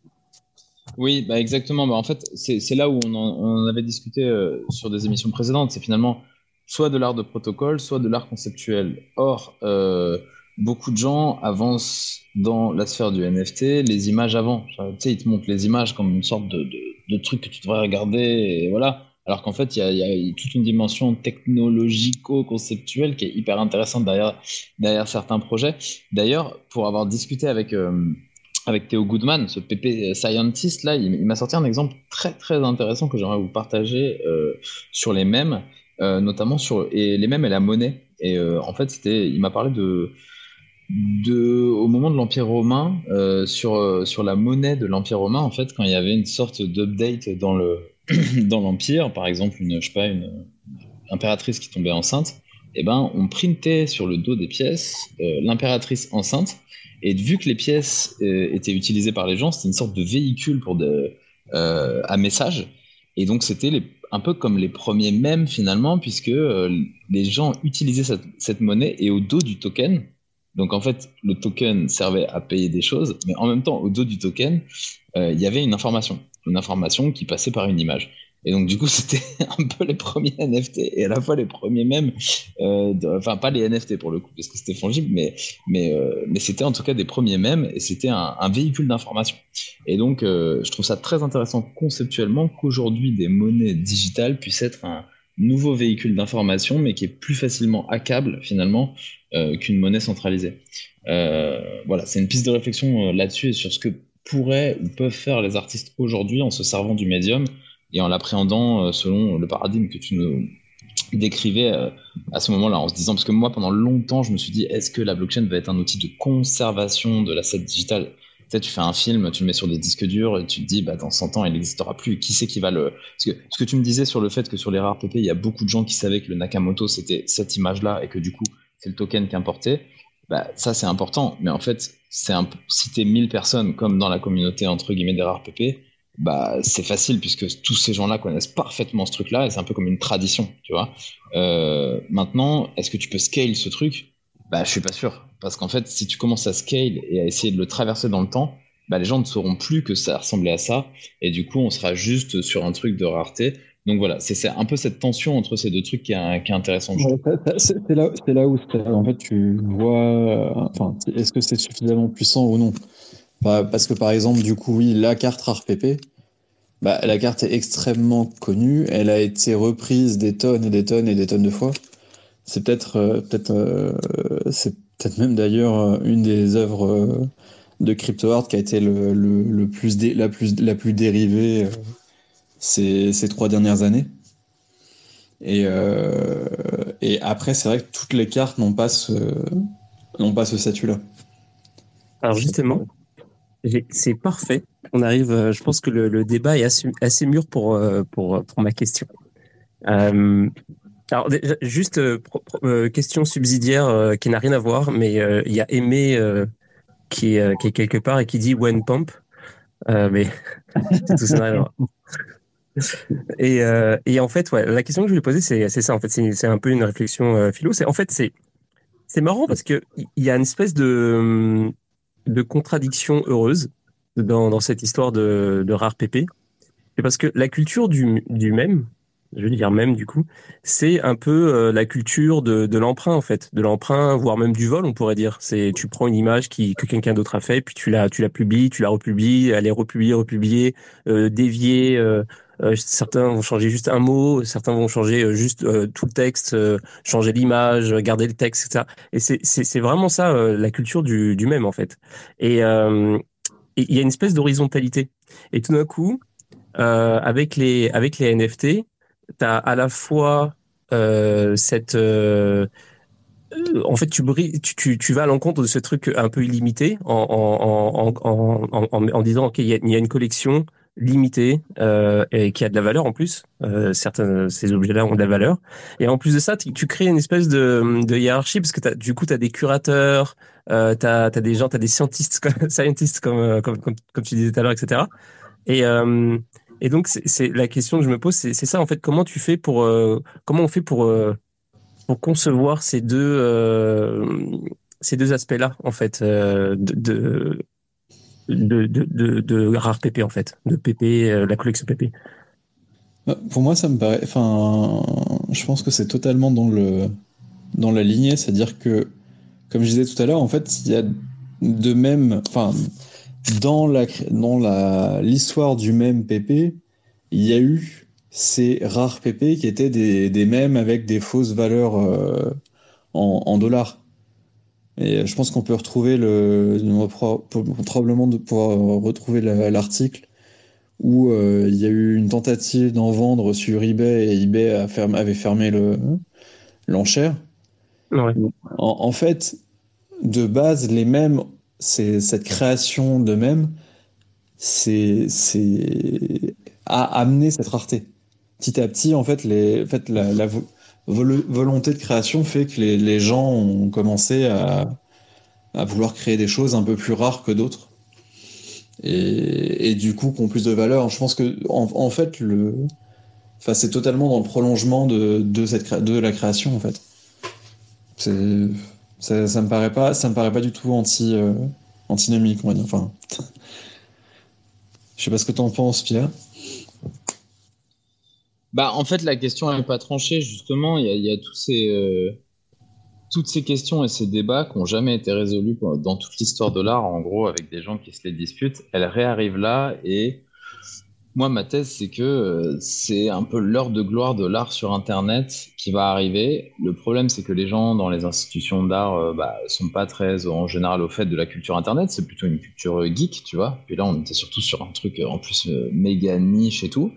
B: Oui, bah exactement. Bah en fait, c'est là où on en, on avait discuté euh, sur des émissions précédentes. C'est finalement soit de l'art de protocole, soit de l'art conceptuel. Or, euh, beaucoup de gens avancent dans la sphère du NFT les images avant. Tu sais, ils te montrent les images comme une sorte de, de, truc que tu devrais regarder. Voilà. Alors qu'en fait, il y, a toute une dimension technologico-conceptuelle qui est hyper intéressante derrière, derrière certains projets. D'ailleurs, pour avoir discuté avec, euh, avec Théo Goodman, ce PP scientist, là, il, m'a sorti un exemple très très intéressant que j'aimerais vous partager euh, sur les mèmes, euh, notamment sur et les mèmes et la monnaie. Et euh, en fait, il m'a parlé de, au moment de l'Empire romain, euh, sur, sur la monnaie de l'Empire romain, en fait, quand il y avait une sorte d'update dans le l'Empire, par exemple, une, je sais pas, une impératrice qui tombait enceinte, eh ben, on printait sur le dos des pièces euh, l'impératrice enceinte, et vu que les pièces euh, étaient utilisées par les gens, c'était une sorte de véhicule pour de, euh, à message, et donc c'était un peu comme les premiers mèmes finalement, puisque euh, les gens utilisaient cette, cette, monnaie et au dos du token, donc en fait le token servait à payer des choses, mais en même temps au dos du token, euh, il y avait une information une information qui passait par une image. Et donc, du coup, c'était un peu les premiers NFT et à la fois les premiers mêmes, euh, enfin, pas les NFT pour le coup, parce que c'était fongible, mais, mais, euh, mais c'était en tout cas des premiers mêmes et c'était un, un, véhicule d'information. Et donc, euh, je trouve ça très intéressant conceptuellement qu'aujourd'hui, des monnaies digitales puissent être un nouveau véhicule d'information, mais qui est plus facilement hackable finalement euh, qu'une monnaie centralisée. Euh, voilà, c'est une piste de réflexion euh, là-dessus et sur ce que pourraient ou peuvent faire les artistes aujourd'hui en se servant du médium et en l'appréhendant selon le paradigme que tu nous décrivais à ce moment-là, en se disant, parce que moi, pendant longtemps, je me suis dit, est-ce que la blockchain va être un outil de conservation de l'asset digital tu fais un film, tu le mets sur des disques durs et tu te dis, bah, dans 100 ans, il n'existera plus. Qui c'est qui va le. Que ce que tu me disais sur le fait que sur les rares PP, il y a beaucoup de gens qui savaient que le Nakamoto, c'était cette image-là et que du coup, c'est le token qui importé. Bah, ça, c'est important. Mais en fait, c'est un, si tu es 1000 personnes, comme dans la communauté, entre guillemets, des rares PP, bah, c'est facile puisque tous ces gens-là connaissent parfaitement ce truc-là et c'est un peu comme une tradition, tu vois. Euh, maintenant, est-ce que tu peux scale ce truc? Bah, je suis pas sûr. Parce qu'en fait, si tu commences à scale et à essayer de le traverser dans le temps, bah, les gens ne sauront plus que ça ressemblait à ça. Et du coup, on sera juste sur un truc de rareté. Donc voilà, c'est un peu cette tension entre ces deux trucs qui est, qui intéressante.
C: c'est là, où en fait tu vois, enfin, est-ce que c'est suffisamment puissant ou non? Bah, Parce que par exemple, du coup, oui, la carte RARPP, bah, la carte est extrêmement connue, elle a été reprise des tonnes et des tonnes et des tonnes de fois. C'est peut-être, euh, euh, c'est peut-être même d'ailleurs euh, une des œuvres de CryptoArt qui a été le, plus la, plus, dérivée ces, ces trois dernières années. Et, euh, après, c'est vrai que toutes les cartes n'ont pas ce, n'ont pas ce statut-là.
A: Alors justement, c'est parfait. On arrive, euh, je pense que le, débat est assez, mûr pour, euh, ma question. Euh, alors juste question subsidiaire qui n'a rien à voir, mais il y a Aimé qui, est, quelque part et qui dit when pump. mais tout ça et, euh, et, en fait, ouais, la question que je voulais poser, c'est ça. En fait, c'est un peu une réflexion euh, philo. C'est en fait, c'est c'est marrant parce que il y a une espèce de de contradiction heureuse dans, dans cette histoire de, de rare pépé. C'est parce que la culture du, du même, je veux dire même du coup, c'est un peu euh, la culture de, de l'emprunt en fait, de l'emprunt, voire même du vol, on pourrait dire. C'est tu prends une image qui que quelqu'un d'autre a fait, puis tu la tu la publies, tu la republies, elle est republiée, republiée, euh, déviée. Euh, euh, certains vont changer juste un mot, certains vont changer euh, juste euh, tout le texte, changer l'image, garder le texte, etc. Et c'est vraiment ça la culture du, du même en fait. Et il y a une espèce d'horizontalité. Et tout d'un coup, avec les avec les NFT, tu as à la fois cette en fait, tu, tu, tu, vas à l'encontre de ce truc un peu illimité en, en, en, en, en disant, OK, il y, a une collection, limité euh, et qui a de la valeur en plus. Euh, certains ces objets-là ont de la valeur. Et en plus de ça, tu, crées une espèce de, de hiérarchie parce que as, du coup, tu as des curateurs, euh, tu as, des gens, tu as des scientists comme, euh, comme, comme, comme, tu disais tout à l'heure, etc. Et, euh, et donc, c'est la question que je me pose, c'est ça en fait. Comment tu fais pour euh, comment on fait pour pour concevoir ces deux ces deux aspects-là en fait de, de de, rare PP en fait, de PP, euh, la collection PP
C: bah, Pour moi, ça me paraît. Enfin, je pense que c'est totalement dans le dans la lignée, c'est-à-dire que, comme je disais tout à l'heure, en fait, il y a de même, dans la dans la l'histoire du même PP, il y a eu ces rares PP qui étaient des, des mêmes avec des fausses valeurs euh, en, en dollars. Et je pense qu'on peut retrouver le, probablement de pouvoir retrouver l'article où euh, il y a eu une tentative d'en vendre sur eBay et eBay a avait fermé le l'enchère. En, fait, de base, les mêmes, c'est cette création de mêmes, c'est a amené cette rareté. Petit à petit, en fait, les, en fait, la, la volonté de création fait que les, les gens ont commencé à, à, vouloir créer des choses un peu plus rares que d'autres. Et, et, du coup, qui ont plus de valeur. Je pense que, en, en fait, le, enfin, c'est totalement dans le prolongement de, de, cette, de la création, en fait. Ça, ça me paraît pas, ça me paraît pas du tout anti, euh, antinomique, on va dire. Enfin, je sais pas ce que tu en penses, Pierre.
B: Bah, en fait, la question n'est pas tranchée, justement. Il y a, tous ces, euh, toutes ces questions et ces débats qui n'ont jamais été résolus dans toute l'histoire de l'art, en gros, avec des gens qui se les disputent. Elles réarrivent là et moi, ma thèse, c'est que euh, c'est un peu l'heure de gloire de l'art sur Internet qui va arriver. Le problème, c'est que les gens dans les institutions d'art euh, bah, sont pas très, en général, au fait de la culture Internet. C'est plutôt une culture geek, tu vois. Puis là, on était surtout sur un truc en plus méga niche et tout.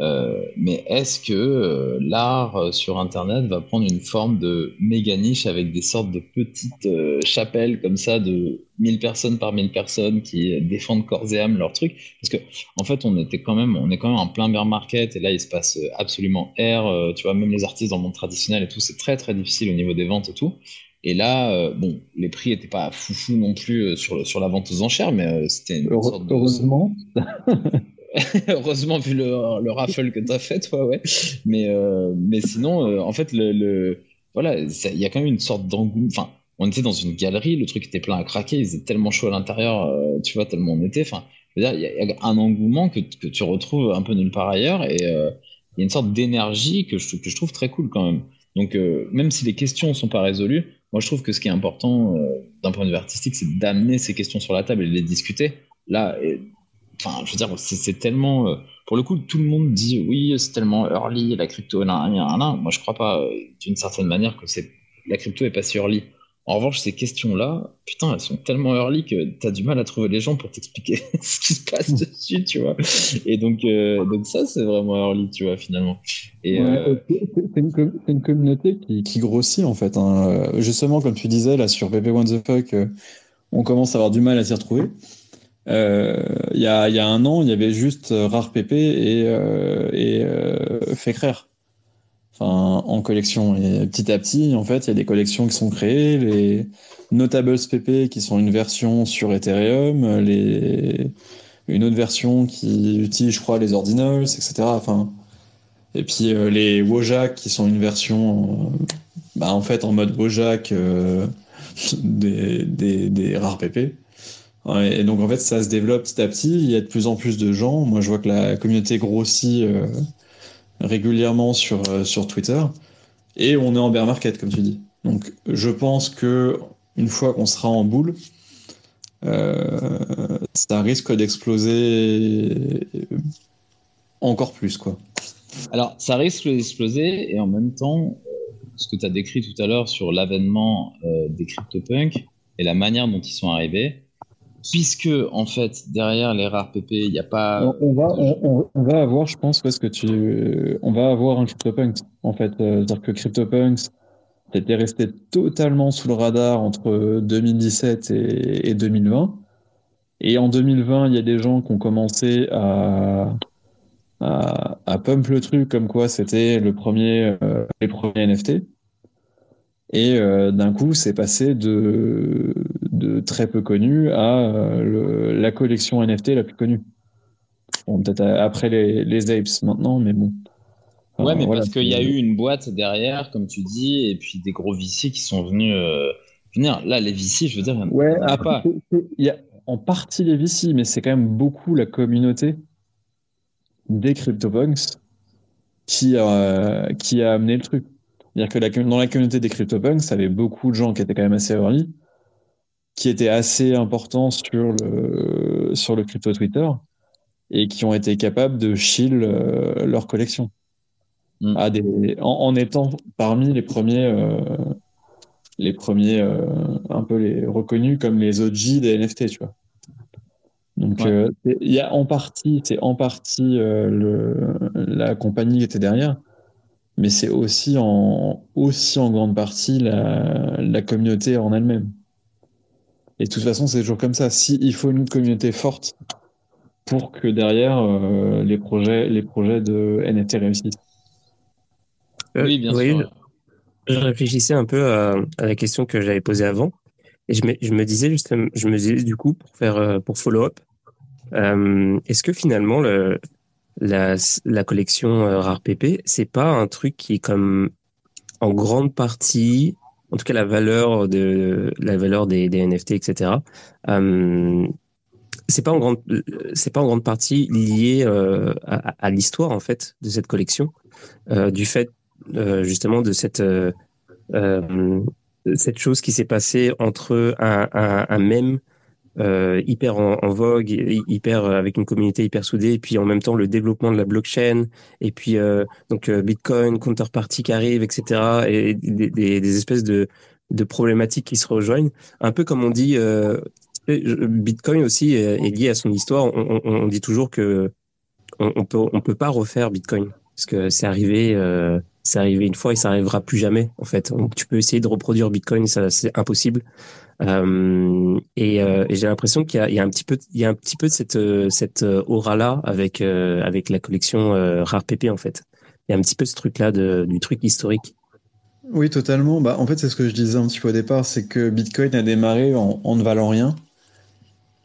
B: Euh, mais est-ce que euh, l'art euh, sur Internet va prendre une forme de méga niche avec des sortes de petites chapelles comme ça de 1000 personnes par 1000 personnes qui défendent corps et âme leur truc? Parce que en fait, on était quand même, on est quand même en plein bear market et là, il se passe absolument air. tu vois, même les artistes dans le monde traditionnel et tout, c'est très très difficile au niveau des ventes et tout. Et là, bon, les prix n'étaient pas foufou non plus sur, sur la vente aux enchères, mais c'était une sorte de...
C: Heureusement.
B: Heureusement, vu le, le raffle que tu as fait, toi, ouais. Mais, euh, mais sinon, euh, en fait, le, voilà, il y a quand même une sorte d'engouement. Enfin, on était dans une galerie, le truc était plein à craquer, il faisait tellement chaud à l'intérieur, euh, tu vois, tellement on était. Enfin, il y, a un engouement que, que, tu retrouves un peu nulle part ailleurs et il y a une sorte d'énergie que je trouve très cool quand même. Donc, même si les questions ne sont pas résolues, moi je trouve que ce qui est important d'un point de vue artistique, c'est d'amener ces questions sur la table et de les discuter. Là, Enfin, je veux dire, c'est tellement. Euh, pour le coup, tout le monde dit oui, c'est tellement early, la crypto, là, là, là. Moi, je crois pas, euh, d'une certaine manière, que c'est la crypto est pas si early. En revanche, ces questions-là, putain, elles sont tellement early que tu as du mal à trouver les gens pour t'expliquer ce qui se passe hmm. dessus, tu vois. Et donc, euh, donc ça, c'est vraiment early, tu vois, finalement. Et,
C: C'est une, communauté qui, qui, grossit, en fait. Hein. Justement, comme tu disais, là, sur BP One the Fuck, on commence à avoir du mal à s'y retrouver. Euh, il y, a, un an, il y avait juste euh, Rare PP et, euh, euh, enfin, en collection. Et petit à petit, en fait, il y a des collections qui sont créées. Les Notables PP qui sont une version sur Ethereum, une autre version qui utilise, je crois, les ordinals, etc. Et puis les Wojak qui sont une version, bah, en fait, en mode Wojak des, des, des rares PP et donc en fait, ça se développe petit à petit. Il y a de plus en plus de gens. Moi, je vois que la communauté grossit euh, régulièrement sur, euh, sur Twitter. Et on est en bear market, comme tu dis. Donc je pense que une fois qu'on sera en boule, euh, ça risque d'exploser encore plus, quoi.
B: Alors, ça risque d'exploser, et en même temps, ce que tu as décrit tout à l'heure sur l'avènement des CryptoPunks et la manière dont ils sont arrivés, puisque en fait derrière les rares PP il n'y a pas
C: on, va on, va avoir je pense parce que tu on va avoir un CryptoPunks en fait. Euh, c'est-à-dire que CryptoPunks était resté totalement sous le radar entre 2017 et, et, 2020 et en 2020 il y a des gens qui ont commencé à à, à pump le truc comme quoi c'était le premier euh, les premiers NFT et euh, d'un coup, c'est passé de, de très peu connu à euh, la collection NFT la plus connue. Bon, peut-être après les, les Apes maintenant, mais bon.
B: ouais, mais parce qu'il y a eu une boîte derrière, comme tu dis, et puis des gros VC qui sont venus euh, venir. Là, les VC, je veux dire,
C: ouais, il pas. Il y a en partie les VC, mais c'est quand même beaucoup la communauté des CryptoPunks qui, qui a amené le truc. C'est-à-dire que dans la communauté des CryptoPunks, ça avait beaucoup de gens qui étaient quand même assez early, qui étaient assez importants sur le, sur le crypto Twitter et qui ont été capables de shield euh, leur collection. Mm. À des, en, étant parmi les premiers, euh, les premiers euh, un peu les reconnus comme les OG des NFT, tu vois. Donc, il y a en partie, c'est en partie le, la compagnie qui était derrière, mais c'est aussi en, aussi en grande partie la, la communauté en elle-même. Et de toute façon, c'est toujours comme ça. Si il faut une communauté forte pour que derrière euh, les projets, les projets de NFT réussissent.
B: Euh, oui, bien sûr.
A: Je réfléchissais un peu à, la question que j'avais posée avant, et je me, je me disais justement, je me disais du coup pour faire euh, pour follow up, est-ce que finalement le, la, la collection euh, Rare PP, c'est pas un truc qui est comme en grande partie, en tout cas la valeur de la valeur des, des NFT, etc. Euh, c'est pas en grande, c'est pas en grande partie lié euh, à, à l'histoire en fait de cette collection, euh, du fait euh, justement de cette euh, cette chose qui s'est passée entre un, un, un euh, hyper en, vogue, hyper euh, avec une communauté hyper soudée, et puis en même temps le développement de la blockchain, et puis euh, donc euh, Bitcoin, counterparty qui arrive, etc. Et des, des, des, espèces de, de problématiques qui se rejoignent. Un peu comme on dit, Bitcoin aussi est, lié à son histoire. On, on, on dit toujours que on, on, peut on peut pas refaire Bitcoin parce que c'est arrivé. c'est arrivé une fois et ça arrivera plus jamais en fait. tu peux essayer de reproduire Bitcoin, ça c'est impossible. Euh, et, euh, et j'ai l'impression qu'il y, y, a un petit peu, il y a un petit peu de cette euh, cette aura là avec avec la collection Rare PP en fait. Il y a un petit peu ce truc là de, du truc historique.
C: Oui, totalement. Bah, en fait, c'est ce que je disais un petit peu au départ, c'est que Bitcoin a démarré en, en ne valant rien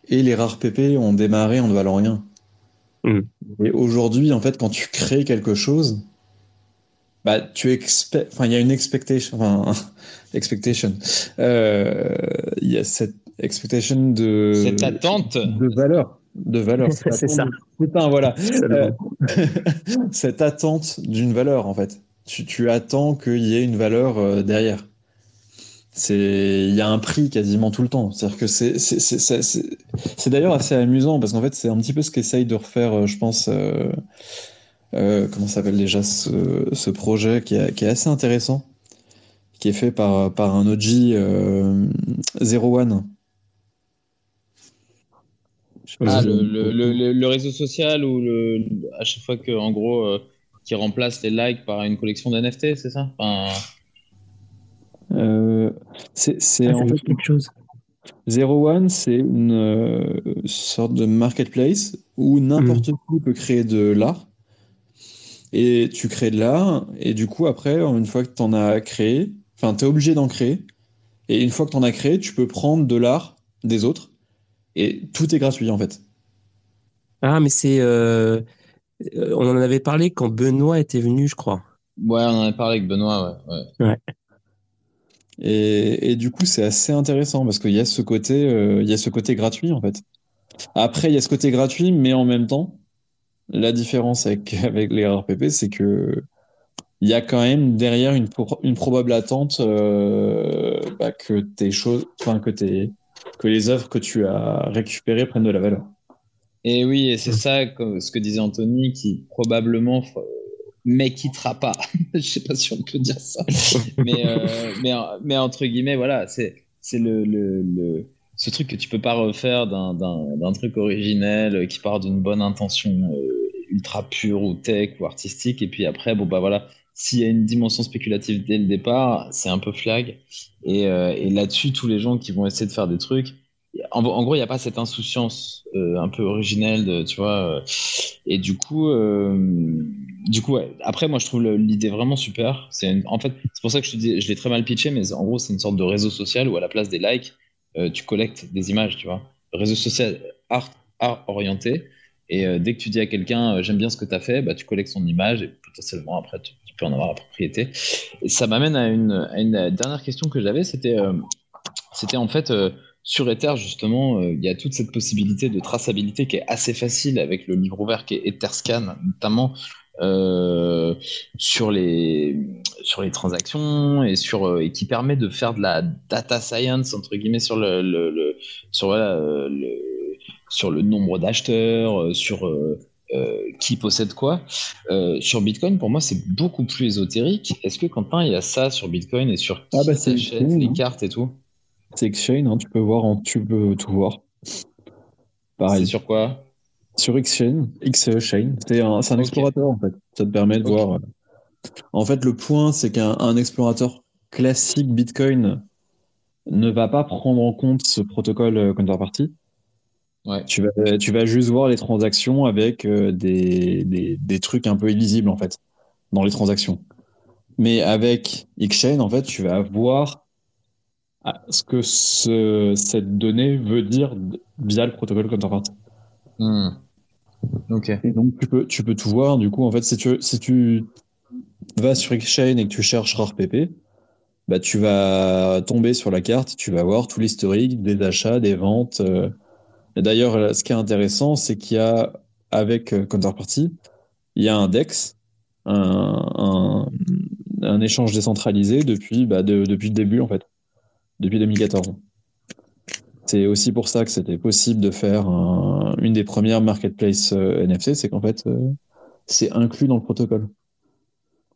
C: et les rares PP ont démarré en ne valant rien.
A: Mm.
C: Et aujourd'hui, en fait, quand tu crées quelque chose, bah, tu enfin, il y a une expectation, expectation. Euh, Il y a cette expectation de.
B: Cette attente.
C: De valeur. De valeur. Cette
A: C'est
C: attente
A: ça.
C: de- Putain, voilà. Euh, cette attente d'une valeur, en fait. Tu, tu attends qu'il y ait une valeur euh, derrière. C'est, il y a un prix quasiment tout le temps. C'est-à-dire que c'est, c'est, c'est, c'est, c'est- c'est d'ailleurs assez amusant parce qu'en fait, c'est un petit peu ce qu'essaye de refaire, je pense, euh, euh, comment s'appelle déjà ce, ce projet qui est, qui est assez intéressant, qui est fait par, par un OG euh, Zero One.
B: Ah, le, le, le, réseau social ou le, à chaque fois que, en gros, euh, qui remplace les likes par une collection d'NFT, c'est ça? Enfin,
C: Euh, c'est, c'est
A: Ah,
C: en fait
A: quelque chose.
C: Zero One, c'est une euh, sorte de marketplace où n'importe qui peut créer de l'art. Et tu crées de l'art, et du coup, après, une fois que tu en as créé, enfin, tu es obligé d'en créer. Et une fois que tu en as créé, tu peux prendre de l'art des autres. Et tout est gratuit, en fait.
A: Ah, mais c'est. euh, on en avait parlé quand Benoît était venu, je crois.
B: Ouais, on en a parlé avec Benoît, ouais. ouais.
C: Et, et du coup, c'est assez intéressant parce qu'il y a ce côté, euh, il y a ce côté gratuit, en fait. Après, il y a ce côté gratuit, mais en même temps, la différence avec, avec les RRPP, c'est que il y a quand même derrière une, pro- une probable attente euh, bah, que tes choses, enfin que les œuvres que tu as récupérées prennent de la valeur.
B: Et oui, c'est ça, ce que disait Anthony, qui probablement euh, mais quittera pas. Je sais pas si on peut dire ça. mais, euh, mais, entre guillemets, voilà, c'est c'est le, le, le- ce truc que tu peux pas refaire d'un- truc originel qui part d'une bonne intention ultra pure ou tech ou artistique. Et puis après, bon, bah voilà, s'il y a une dimension spéculative dès le départ, c'est un peu flag. Et, euh, là-dessus, tous les gens qui vont essayer de faire des trucs, en, gros, il n'y a pas cette insouciance euh, un peu originelle, de, tu vois. euh, et du coup, du coup, après, moi, je trouve l'idée vraiment super. C'est en fait, c'est pour ça que je l'ai très mal pitché, mais en gros, c'est une sorte de réseau social où à la place des likes, tu collectes des images, tu vois. Réseau social art, art orienté. Et dès que tu dis à quelqu'un, j'aime bien ce que tu as fait, bah, tu collectes son image et potentiellement après, tu peux en avoir la propriété. Et ça m'amène à une, dernière question que j'avais, c'était euh, en fait euh, sur Ether justement, euh, il y a toute cette possibilité de traçabilité qui est assez facile avec le livre ouvert qui est Etherscan, notamment sur les sur les transactions et sur et qui permet de faire de la data science entre guillemets sur le, sur le sur le nombre d'acheteurs, sur euh, qui possède quoi. Euh, sur Bitcoin, pour moi, c'est beaucoup plus ésotérique. Est-ce que Quentin, il y a ça sur Bitcoin et sur qui
C: Ah bah,
B: les
C: hein.
B: cartes et tout?
C: C'est Exchange, hein, tu peux voir, en, tu peux tout voir. Pareil.
B: Sur quoi?
C: Sur Xchain, Xchain, c'est un, explorateur en fait. Ça te permet de voir. euh. En fait, le point, c'est qu'un un explorateur classique Bitcoin ne va pas prendre en compte ce protocole counterparty.
B: Ouais.
C: Tu vas, tu vas juste voir les transactions avec euh, des, des, des trucs un peu illisibles en fait dans les transactions. Mais avec Xchain, en fait, tu vas voir ah, ce que ce, cette donnée veut dire via le protocole counterparty.
B: Hmm. Ok.
C: Et donc, tu peux, tu peux tout voir. Du coup, en fait, si tu, si tu vas sur Exchange et que tu cherches RARPP, bah, tu vas tomber sur la carte, tu vas voir tout l'historique des achats, des ventes. euh. Et d'ailleurs, ce qui est intéressant, c'est qu'il y a, avec euh, Counterparty, il y a un DEX, un, un, un échange décentralisé depuis, bah, de- depuis le début, en fait, depuis 2014. C'est aussi pour ça que c'était possible de faire un- une des premières marketplaces euh, NFT, c'est qu'en fait, euh, c'est inclus dans le protocole.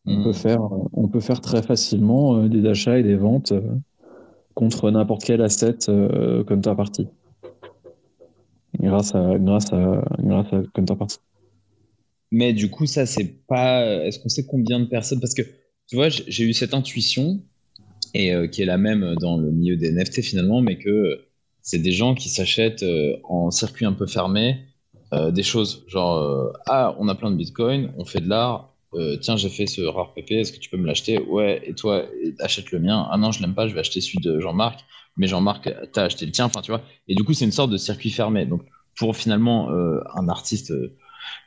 C: On
B: Hmm.
C: peut faire, on peut faire très facilement des achats et des ventes contre n'importe quel asset euh, counterparty. Grâce à, grâce à, grâce à counterparty.
B: Mais du coup, ça, c'est pas. Est-ce qu'on sait combien de personnes? Parce que, tu vois, j'ai eu cette intuition, et euh, qui est la même dans le milieu des NFT finalement, mais que c'est des gens qui s'achètent euh, en circuit un peu fermé euh, des choses. Genre, ah, on a plein de bitcoins, on fait de l'art, euh, tiens, j'ai fait ce rare PP, est-ce que tu peux me l'acheter? Ouais, et toi, achète le mien. Ah non, je l'aime pas, je vais acheter celui de Jean-Marc. Mais Jean-Marc, t'as acheté le tien, enfin, tu vois. Et du coup, c'est une sorte de circuit fermé. Donc, pour finalement euh, un artiste euh,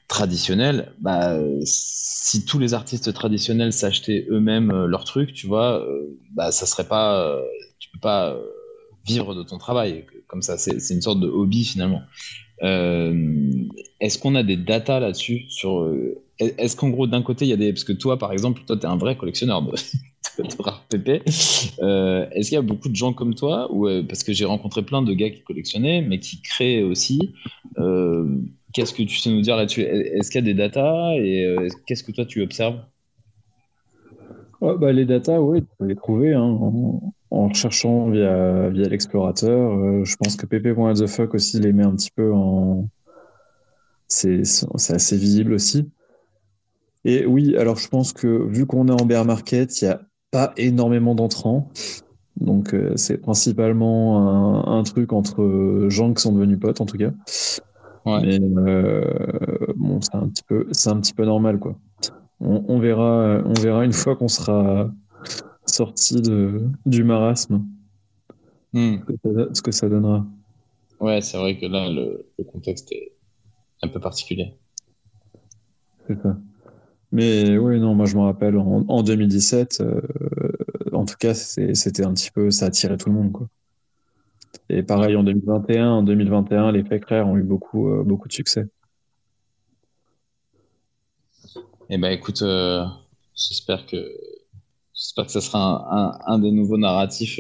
B: traditionnel, bah, si tous les artistes traditionnels s'achetaient eux-mêmes leur truc, tu vois, bah, ça serait pas. tu peux pas vivre de ton travail comme ça. C'est une sorte de hobby finalement. Est-ce qu'on a des datas là-dessus sur est-ce qu'en gros, d'un côté, il y a des. Parce que toi, par exemple, toi, tu es un vrai collectionneur de, de, rares PP. Euh, est-ce qu'il y a beaucoup de gens comme toi ou, euh, Parce que j'ai rencontré plein de gars qui collectionnaient, mais qui créent aussi. Euh, qu'est-ce que tu sais nous dire là-dessus? Est-ce qu'il y a des datas et qu'est-ce que toi, tu observes?
C: Bah, Les datas, oui, tu peux les trouver hein, en, recherchant via, via l'explorateur. je pense que pp.fuck aussi les met un petit peu en. C'est assez visible aussi. Et oui, alors je pense que vu qu'on est en bear market, il n'y a pas énormément d'entrants. Donc euh, c'est principalement un, truc entre gens qui sont devenus potes en tout cas. Mais euh, bon, c'est un petit peu, c'est un petit peu normal quoi. On, verra, on verra une fois qu'on sera sorti de, du marasme hmm. ce, que ça, donnera.
B: Ouais, c'est vrai que là le, le contexte est un peu particulier.
C: C'est ça. Mais oui, non, moi je me rappelle en, 2017, euh, en tout cas, c'était un petit peu, ça attirait tout le monde, quoi. Et pareil en 2021, en 2021, les fake rares ont eu beaucoup, euh, beaucoup de succès.
B: Eh ben, écoute, euh, j'espère que j'espère que ça sera un, des nouveaux narratifs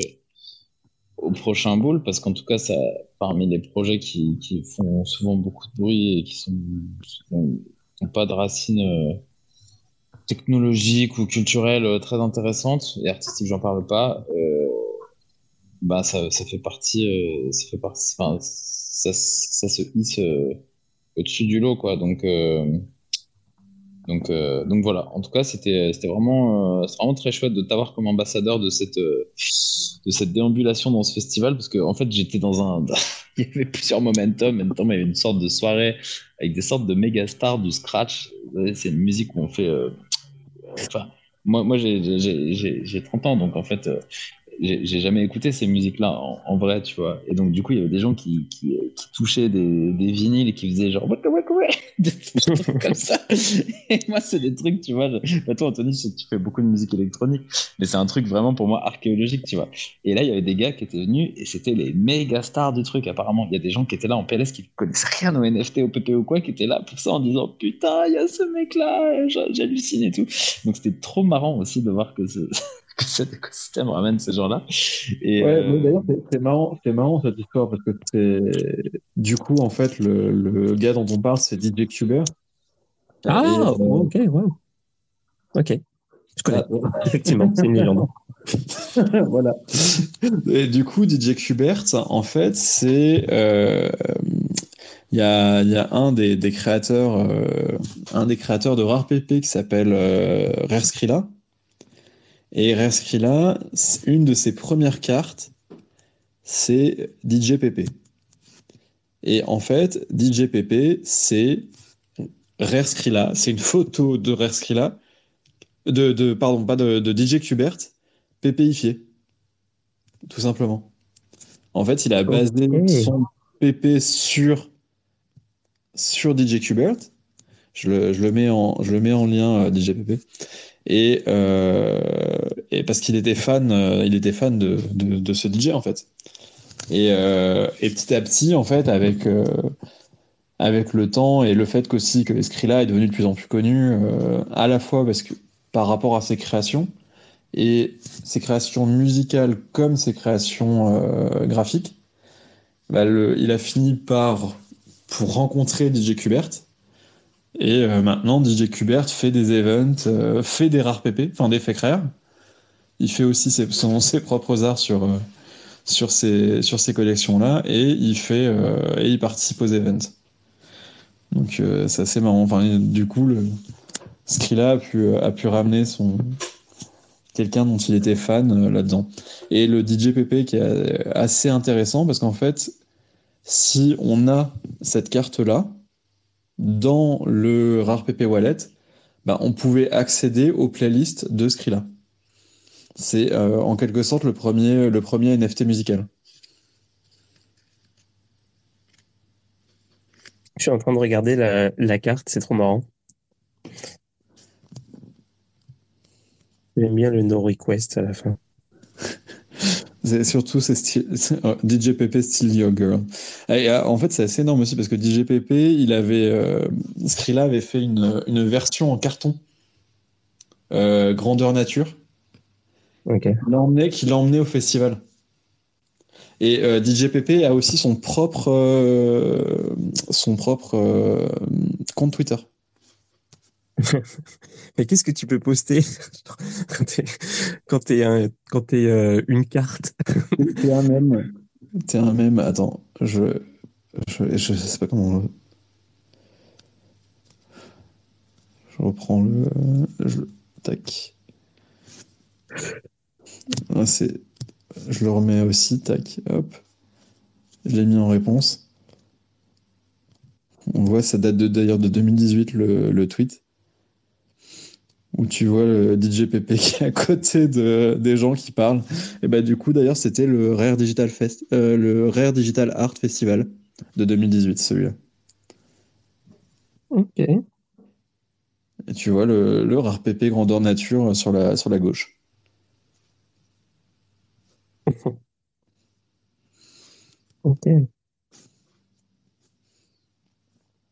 B: au prochain bowl, parce qu'en tout cas, ça, parmi les projets qui, font souvent beaucoup de bruit et qui sont, n'ont pas de racines technologique ou culturelle euh, très intéressante et artistique, j'en parle pas. Euh, bah ça, ça, fait partie, euh, ça fait partie, ça, ça, se hisse au-dessus du lot, quoi. Donc, donc, donc voilà. En tout cas, c'était, vraiment, vraiment très chouette de t'avoir comme ambassadeur de cette, de cette déambulation dans ce festival, parce que en fait, j'étais dans un, il y avait plusieurs momentum. Momentum, il y avait une sorte de soirée avec des sortes de méga stars du scratch. C'est une musique où on fait Enfin, moi, moi j'ai 30 ans, donc en fait, euh, j'ai jamais écouté ces musiques-là en, vrai, tu vois. Et donc, du coup, il y avait des gens qui, touchaient des, des, vinyles et qui faisaient genre, ouais, ouais, ouais, comme ça. Et moi, c'est des trucs, tu vois. Bah, toi, Anthony, tu fais beaucoup de musique électronique, mais c'est un truc vraiment pour moi archéologique, tu vois. Et là, il y avait des gars qui étaient venus et c'était les méga stars du truc, apparemment. Il y a des gens qui étaient là en PLS qui connaissaient rien au NFT, au PP ou quoi, qui étaient là pour ça en disant, putain, il y a ce mec-là, j'hallucine et tout. Donc, c'était trop marrant aussi de voir que ce que cet écosystème ramène ces gens-là.
C: Et ouais, euh, d'ailleurs, c'est marrant, c'est marrant cette histoire parce que c'est du coup en fait le, le, gars dont on parle, c'est DJ Cuber.
A: Ah, euh, ok, wow. Ok, je connais. Ah, Effectivement, c'est une légende.
C: voilà. Et du coup, DJ Kubert, en fait, c'est euh, il y, a, y, a, un des, des créateurs, un des créateurs de Rare PP qui s'appelle Rare Skrilla et Reskrilla, une de ses premières cartes, c'est DJ. Et en fait, DJ c'est Reskrilla, c'est une photo de Reskrilla, de, de, pardon, pas de, de DJ Kubert, PPifié. Tout simplement. En fait, il a basé son PP sur, sur DJ Kubert. Je le, je le, mets, en, je le mets en lien, euh, DJ PP. Et, euh, et parce qu'il était fan, euh, il était fan de, de, de, ce DJ en fait. Et, euh, et, petit à petit, en fait, avec avec le temps et le fait qu'aussi que Escrila est devenu de plus en plus connu, à la fois parce que par rapport à ses créations et ses créations musicales comme ses créations graphiques, bah le, il a fini par pour rencontrer DJ Kubert et euh, maintenant, DJ Kubert fait des events, euh, fait des rares PP, enfin des fake rares. Il fait aussi ses, propres arts sur, euh, sur ces, sur ces collections-là et il, et il participe aux events. Donc c'est assez marrant. Enfin, du coup, le, Skrilla a pu, a pu ramener son quelqu'un dont il était fan là-dedans. Et le DJ PP qui est assez intéressant parce qu'en fait, si on a cette carte-là, dans le rare PP Wallet, bah, on pouvait accéder aux playlists de Skrilla. C'est euh, en quelque sorte le premier, le premier NFT musical.
A: Je suis en train de regarder la, la carte, c'est trop marrant. J'aime bien le no request à la fin.
C: C'est surtout c'est style, oh, DJ Pepe Still Your Girl. Et, euh, en fait, c'est assez énorme aussi parce que DJ Pepe, il avait euh, Skrilla avait fait une, une version en carton euh, grandeur nature.
A: Ok.
C: Il l'a emmené, qu'il l'a emmené au festival. Et euh, DJ Pepe a aussi son propre euh, son propre euh, compte Twitter.
A: Mais qu'est-ce que tu peux poster quand t'es euh, une carte?
C: T'es un même. T'es un même. Attends, je, je je sais pas comment. Je reprends le. Je, tac. Ah, c'est. Je le remets aussi. Tac. Hop. Je l'ai mis en réponse. On voit, ça date de- d'ailleurs de 2018 le, le tweet. Où tu vois le DJ Pepe qui est à côté de, des gens qui parlent. Et bah du coup d'ailleurs c'était le Rare Digital Fest, euh, le Rare Digital Art Festival de 2018 celui-là.
A: Ok.
C: Et tu vois le, le Rare PP grandeur nature sur la, sur la gauche.
A: Ok.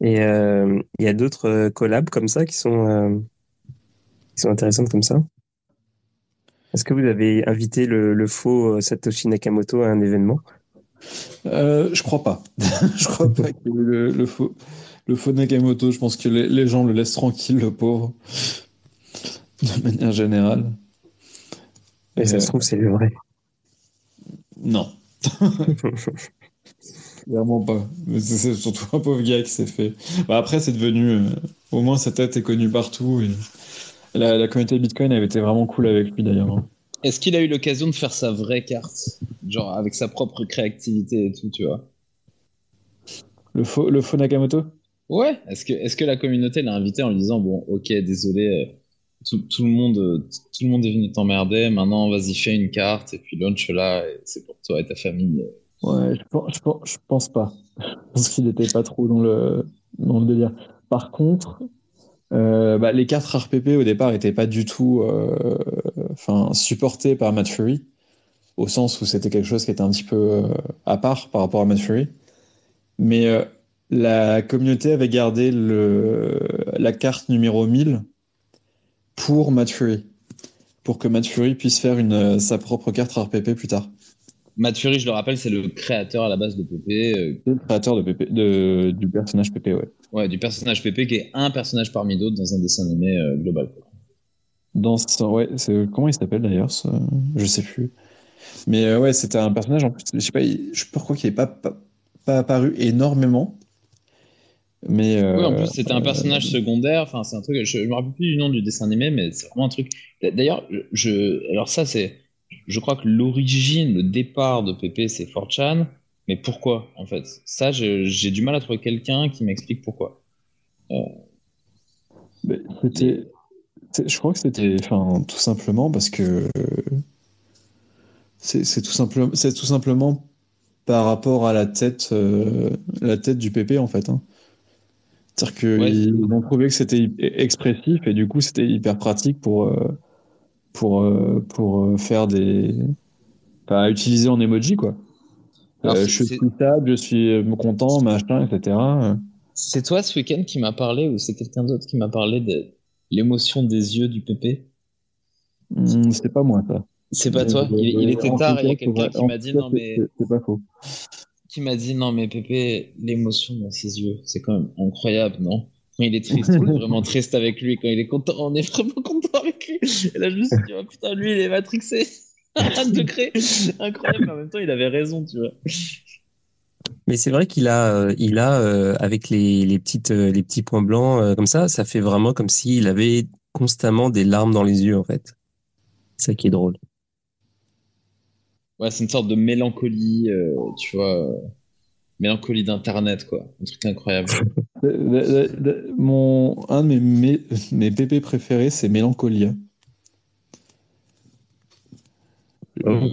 A: Et euh, il y a d'autres euh, collabs comme ça qui sont, euh, qui sont intéressantes comme ça. Est-ce que vous avez invité le, le faux euh, Satoshi Nakamoto à un événement?
C: Euh, je crois pas. je crois pas que le, le faux, le faux Nakamoto, je pense que les, les gens le laissent tranquille, le pauvre. De manière générale.
A: Et ça
C: Euh,
A: se trouve, c'est le vrai.
C: Non. Clairement pas. C'est c'est surtout un pauvre gars qui s'est fait. Bah, après, c'est devenu. euh, au moins, sa tête est connue partout. Et... La, la communauté Bitcoin avait été vraiment cool avec lui d'ailleurs. hein.
B: Est-ce qu'il a eu l'occasion de faire sa vraie carte Genre avec sa propre créativité et tout, tu vois?
C: Le faux, le faux Nakamoto?
B: Ouais. Est-ce que, la communauté l'a invité en lui disant Bon, ok, désolé, euh, tout, tout le monde, tout le monde est venu t'emmerder, maintenant vas-y, fais une carte et puis launch-la, et c'est pour toi et ta famille.
C: Ouais, je pense, je pense, je pense pas. Je pense qu'il n'était pas trop dans le, dans le délire. Par contre, euh, bah, les cartes Rare PP au départ n'étaient pas du tout euh, enfin, supportées par Matt Fury, au sens où c'était quelque chose qui était un petit peu euh, à part par rapport à Matt Fury. Mais la communauté avait gardé la carte numéro 1000 pour Matt Fury, pour que Matt Fury puisse faire sa propre carte Rare PP plus tard.
B: Matt Fury, je le rappelle, c'est le créateur à la base de PP, euh,
C: le créateur de PP, de, du personnage PP, ouais.
B: ouais, du personnage PP qui est un personnage parmi d'autres dans un dessin animé euh, global.
C: Dans ce- ouais, c'est, comment il s'appelle d'ailleurs, ce- je sais plus. Mais euh, ouais, c'était un personnage, en plus, je sais pas, il- je sais pas pourquoi il n'est pas, pas, pas apparu énormément. Mais euh,
B: Oui, en plus, c'était un personnage secondaire. Enfin, c'est un truc. Je, je me rappelle plus du nom du dessin animé, mais c'est vraiment un truc. D'ailleurs, je. Alors, ça, c'est. Je crois que l'origine, le départ de Pépé, c'est 4chan. Mais pourquoi, en fait? Ça, j'ai du mal à trouver quelqu'un qui m'explique pourquoi.
C: mais c'était, c'est- je crois que c'était, enfin, tout simplement parce que euh, c'est tout tout simplement par rapport à la tête, euh, la tête du PP en fait. hein. C'est-à-dire
B: Ouais.
C: qu'ils ont trouvé que c'était expressif et du coup c'était hyper pratique pour, euh, pour, euh, pour euh, faire des. Enfin, utiliser en emoji quoi.
B: Alors,
C: Euh, je suis sad, je suis content, machin, etc.
B: C'est toi ce week-end qui m'a parlé, ou c'est quelqu'un d'autre qui m'a parlé de l'émotion des yeux du Pépé?
C: Hum, c'est pas moi ça.
B: C'est pas toi? Il, il était tard, il y a quelqu'un qui m'a dit non, mais.
C: C'est pas faux.
B: qui m'a dit non mais Pépé, l'émotion dans ses yeux, c'est quand même incroyable, non? Quand il est triste, on est vraiment triste avec lui. Quand il est content, on est vraiment content avec lui. Et là, je me suis dit, oh, putain, lui, il est matrixé. Un degré incroyable. mais En même temps, il avait raison, tu vois.
A: Mais c'est vrai qu'il a, euh, il a euh, avec les, les petites, euh, les petits points blancs euh, comme ça, ça fait vraiment comme s'il avait constamment des larmes dans les yeux en fait. C'est ça qui est drôle.
B: Ouais, c'est une sorte de mélancolie, euh, tu vois, mélancolie d'internet, quoi. Un truc incroyable.
C: Mon, un de mes, mes, mes PP préférés, c'est Mélancolia.
A: Oh.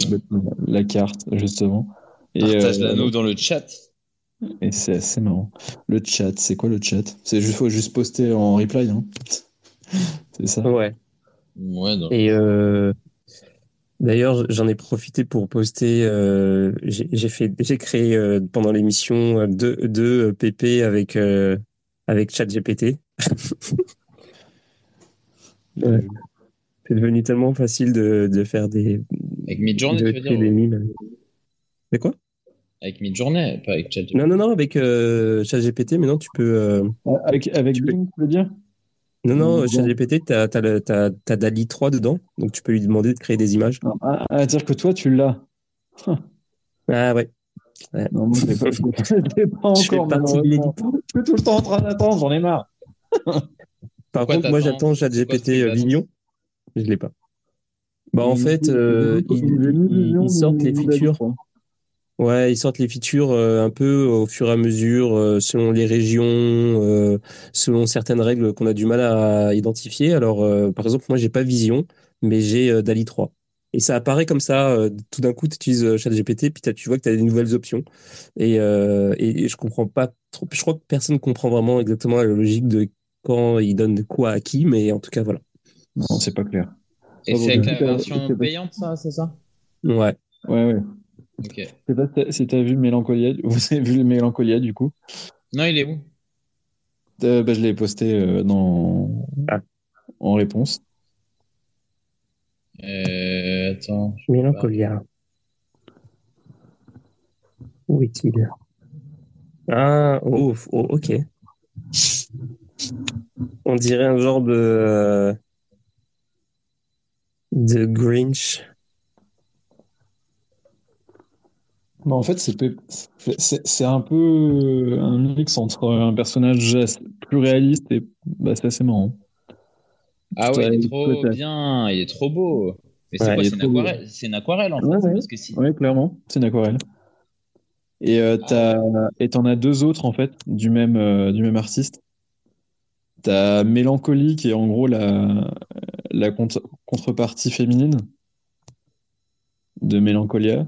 C: La carte, justement. Et,
E: Partage
C: euh,
E: l'anneau dans le chat.
C: et c'est assez marrant. Le chat, c'est quoi le chat? C'est juste, faut juste poster en reply. Hein. C'est ça?
A: Ouais.
E: Ouais, non.
A: Et euh, d'ailleurs, j'en ai profité pour poster. euh, j'ai fait, j'ai créé euh, pendant l'émission euh, deux, deux PP avec euh, avec ChatGPT. Ouais. C'est devenu tellement facile de, de faire des
E: Avec Midjourney,
A: de
E: tu veux dire
A: des mimes. Mais quoi?
E: Avec Midjourney, pas avec ChatGPT.
A: Non, non, non, avec euh, ChatGPT, maintenant tu peux. euh,
C: Avec, avec
A: Tu peux-
C: tu veux dire?
A: Non, non,
C: Bon.
A: ChatGPT, t'as t'as le- t'as t'as DALI 3 dedans, donc tu peux lui demander de créer des images.
C: ah, à dire que toi, tu l'as.
A: Ah ouais.
C: Non, moi, je pas, je pas
A: Je fais
C: encore.
A: partie de
C: malheureusement. Je suis tout le temps en train d'attendre, j'en ai marre.
A: Par
E: Pourquoi
A: contre, moi j'attends ChatGPT euh, Vision. Je l'ai pas. Bah en fait, euh, ils, ils sortent les features. Ouais, ils sortent les features euh, un peu au fur et à mesure, euh, selon les régions, euh, selon certaines règles qu'on a du mal à identifier. Alors, euh, par exemple, moi j'ai pas Vision, mais j'ai euh, DALI 3. Et ça apparaît comme ça, euh, tout d'un coup, tu utilises ChatGPT, puis t'as- tu vois que tu as des nouvelles options. Et, euh, et, et je comprends pas trop. Je crois que personne comprend vraiment exactement la logique de quand il donne quoi à qui, mais en tout cas, voilà.
C: Non, c'est pas clair.
E: Et c'est avec la version payante, ça, c'est ça?
A: Ouais.
C: Ouais, ouais.
E: Ok.
C: Je sais pas si t'as- vu Mélancolia. Vous avez vu le Mélancolia, du coup?
E: Non, il est où?
C: Euh, bah, Je l'ai posté euh, dans...
A: Ah.
C: en réponse.
E: euh, Attends.
A: Mélancolia. Où est-il? Ah, oh, oh, ok. On dirait un genre de de Grinch.
C: Bah, en fait, c'est un peu un mix entre un personnage plus réaliste et bah, c'est assez marrant.
E: Ah ouais, il est trop bien, il est trop beau. Mais c'est
A: Ouais,
E: quoi C'est une, aquarelle- une aquarelle en fait
C: Ouais, ouais.
E: Parce que si...
C: Ouais, clairement, c'est une aquarelle. Et euh, et t'en as deux autres en fait du même euh, du même artiste. T'as Mélancolie qui est en gros la la contre- contrepartie féminine de Mélancolia.